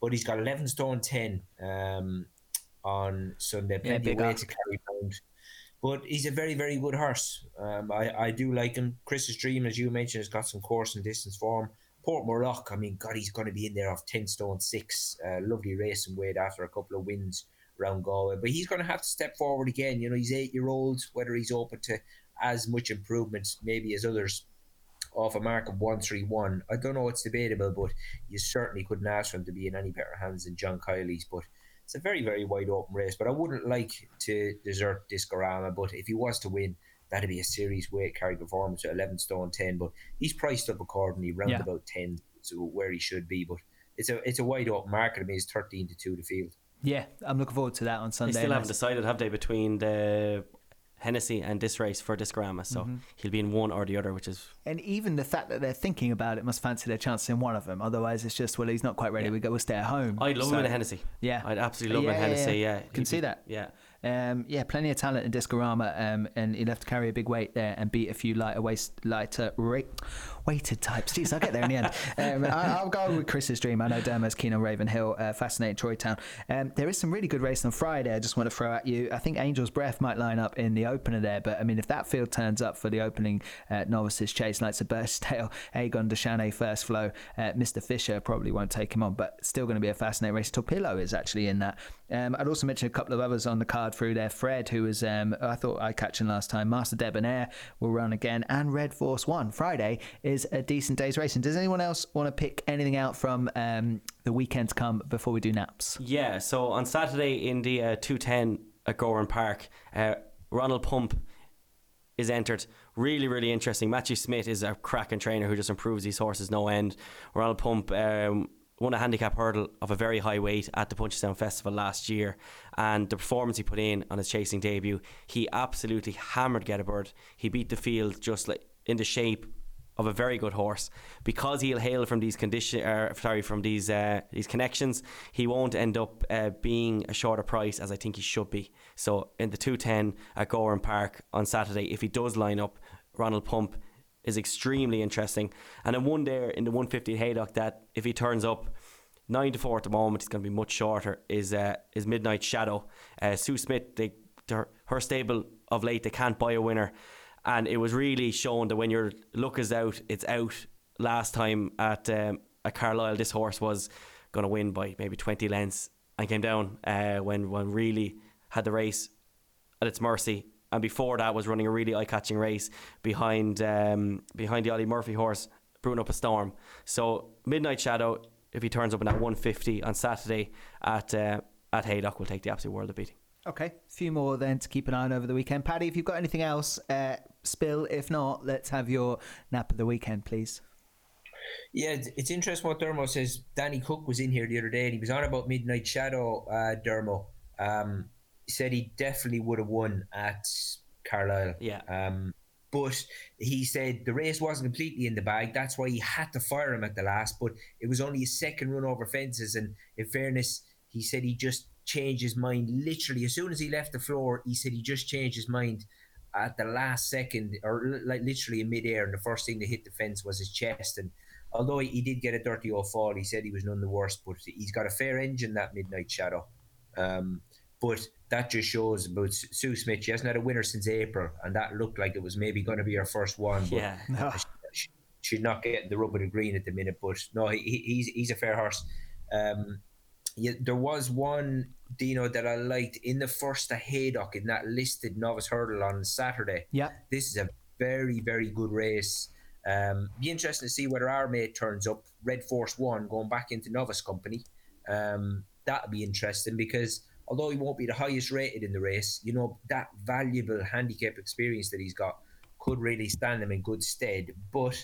But he's got eleven stone ten um, on Sunday, plenty of weight to carry around. But he's a very very good horse. Um, I I do like him. Chris's Dream, as you mentioned, has got some course and distance form. Port Morlock, I mean, God, he's going to be in there off ten stone six. Uh, lovely race and weight after a couple of wins around Galway. But he's going to have to step forward again. You know, he's eight year old. Whether he's open to as much improvement maybe as others off a mark of one three one, I don't know. It's debatable, but you certainly couldn't ask for him to be in any better hands than John Kiely's. But it's a very very wide open race. But I wouldn't like to desert Discorama. But if he was to win. That'd be a serious weight carry performance at 11 stone 10, but he's priced up accordingly, round Yeah. about 10, so where he should be. But it's a it's a wide open market. I mean, it's 13 to 2 to field. Yeah, I'm looking forward to that on Sunday. They Sunday. still haven't night. decided, have they, between the Hennessy and this race for Discorama. So Mm-hmm. he'll be in one or the other, which is And even the fact that they're thinking about it must fancy their chances in one of them. Otherwise, it's just well, he's not quite ready. We go, we'll stay at home. I'd love So- him in a Hennessy. Yeah, I'd absolutely love him in Yeah, Hennessy. yeah, Yeah, Can He'd see be- that. Yeah. Um, yeah, plenty of talent in Discorama, um, and he'll have to carry a big weight there and beat a few lighter waist, lighter weighted types. Jeez, I'll get there in the end. Um, I, I'll go with Chris's dream. I know Dermo's keen on Ravenhill, uh, fascinating Troytown. Um, there is some really good racing on Friday. I just want to throw at you. I think Angel's Breath might line up in the opener there, but I mean, if that field turns up for the opening uh, novices chase, like Sebastian Aegon Deschanet first flow, uh, Mr. Fisher probably won't take him on, but still going to be a fascinating race. Torpillo is actually in that. Um, I'd also mention a couple of others on the card through there. Fred, who was um, I thought I catching last time. Master Debonair will run again, and Red Force One Friday is a decent day's racing. Does anyone else want to pick anything out from um, the weekend to come before we do naps? Yeah, so on Saturday in the uh, 210 at Gowran Park, uh, Ronald Pump is entered. Really, really interesting. Matthew Smith is a cracking trainer who just improves these horses no end. Ronald Pump um, won a handicap hurdle of a very high weight at the Punchestown Festival last year, and the performance he put in on his chasing debut, he absolutely hammered Getabird. He beat the field just like in the shape of a very good horse. Because he'll hail from these condition uh, sorry from these uh, these connections he won't end up uh, being a shorter price as I think he should be. So in the 210 at Gowran Park on Saturday if he does line up Ronald Pump is extremely interesting. And then one there in the 150 Haydock that if he turns up 9 to 4 at the moment he's going to be much shorter is uh, is Midnight Shadow. Uh, Sue Smith they, her stable of late they can't buy a winner and it was really shown that when your luck is out, it's out. Last time at um, at Carlisle, this horse was going to win by maybe twenty lengths and came down uh, when when really had the race at its mercy. And before that, was running a really eye-catching race behind um, behind the Ollie Murphy horse, brewing up a storm. So Midnight Shadow, if he turns up in that 150 on Saturday at uh, at Haydock, will take the absolute world of beating. Okay, a few more then to keep an eye on over the weekend. Paddy, if you've got anything else, uh, spill. If not, let's have your nap of the weekend, please. Yeah, it's interesting what Dermo says. Danny Cook was in here the other day and he was on about Midnight Shadow, uh, Dermo. Um, he said he definitely would have won at Carlisle. Yeah. Um, but he said the race wasn't completely in the bag. That's why he had to fire him at the last. But it was only a second run over fences. And in fairness, he said he just changed his mind literally as soon as he left the floor. He said he just changed his mind at the last second, or like literally in midair. And the first thing to hit the fence was his chest. And although he, did get a dirty old fall, he said he was none the worst. But he's got a fair engine that Midnight Shadow. Um, but that just shows about Sue Smith. She hasn't had a winner since April, and that looked like it was maybe going to be her first one. But Yeah. she, she's not getting the rub of the green at the minute. But no, he, he- he's he's a fair horse. Um, yeah, there was one Dino that I liked in the first to Haydock in that listed novice hurdle on Saturday. Yeah. This is a very very good race. Um, be interesting to see whether our mate turns up. Red Force One going back into novice company. Um, that'll be interesting because although he won't be the highest rated in the race, you know that valuable handicap experience that he's got could really stand him in good stead. But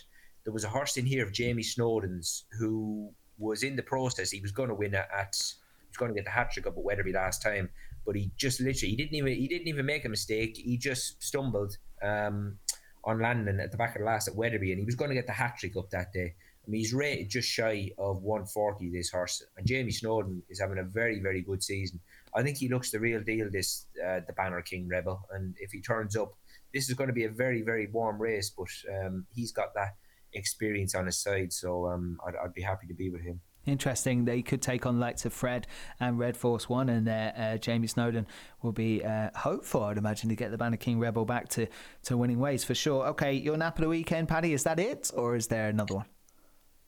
there was a horse in here of Jamie Snowden's who was in the process. He was going to win at, at he was going to get the hat trick up at Wetherby last time, but he just literally he didn't even he didn't even make a mistake. He just stumbled um, on landing at the back of the last at Wetherby, and he was going to get the hat trick up that day. I mean, he's rated just shy of 140. This horse, and Jamie Snowden is having a very very good season. I think he looks the real deal. This uh, Thebannerkingrebel, and if he turns up, this is going to be a very very warm race. But um, he's got that experience on his side, so um, I'd, I'd be happy to be with him. Interesting. They could take on the likes of Fred and Red Force One, and uh, uh, Jamie Snowden will be uh, hopeful, I'd imagine, to get Thebannerkingrebel back to, to winning ways for sure. Okay, your nap of the weekend, Paddy, is that it, or is there another one?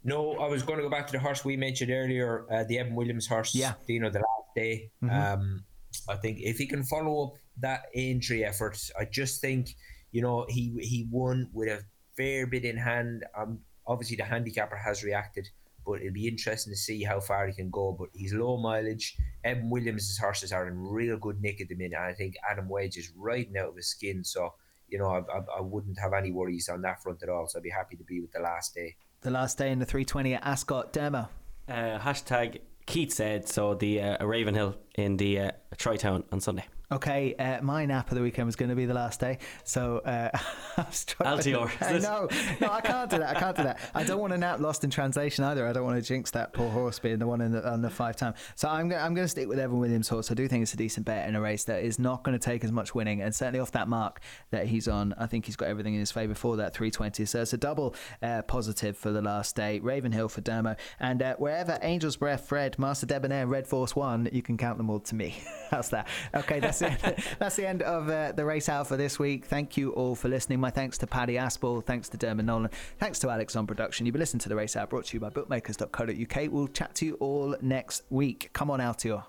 No, I was going to go back to the horse we mentioned earlier, uh, the Evan Williams horse. Yeah. you know, the last day. Um, I think if he can follow up that entry effort, I just think you know he he won with a fair bit in hand. Um, obviously the handicapper has reacted, but it'll be interesting to see how far he can go. But he's low mileage. Evan Williams' horses are in real good nick at the minute, and I think Adam Wedge is riding out of his skin. So you know, I, I, I wouldn't have any worries on that front at all. So I'd be happy to be with the last day. The last day in the 320 at Ascot. Dermo. Uh, hashtag Keith said so. The uh, Ravenhill in the uh, Troytown on Sunday. Okay, uh, my nap of the weekend was going to be the last day, so uh, I was struggling. Altior, know, no, I can't do that. I can't do that. I don't want a nap lost in translation either. I don't want to jinx that poor horse being the one in the, on the five time. So I'm going. I'm going to stick with Evan Williams' horse. I do think it's a decent bet in a race that is not going to take as much winning, and certainly off that mark that he's on, I think he's got everything in his favour for that 320. So it's a double uh, positive for the last day. Ravenhill for Dermo, and uh, wherever Angel's Breath, Fred, Master Debonair, Red Force One, you can count them all to me. How's that? Okay, that's it. that's the end of uh, the race hour for this week. Thank you all for listening. My thanks to Paddy Aspell, thanks to Dermot Nolan, thanks to Alex on production. You've been listening to the race hour brought to you by bookmakers.co.uk. We'll chat to you all next week. Come on, Altior.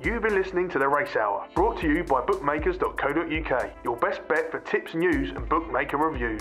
You've been listening to The Race Hour, brought to you by bookmakers.co.uk, your best bet for tips, news, and bookmaker reviews.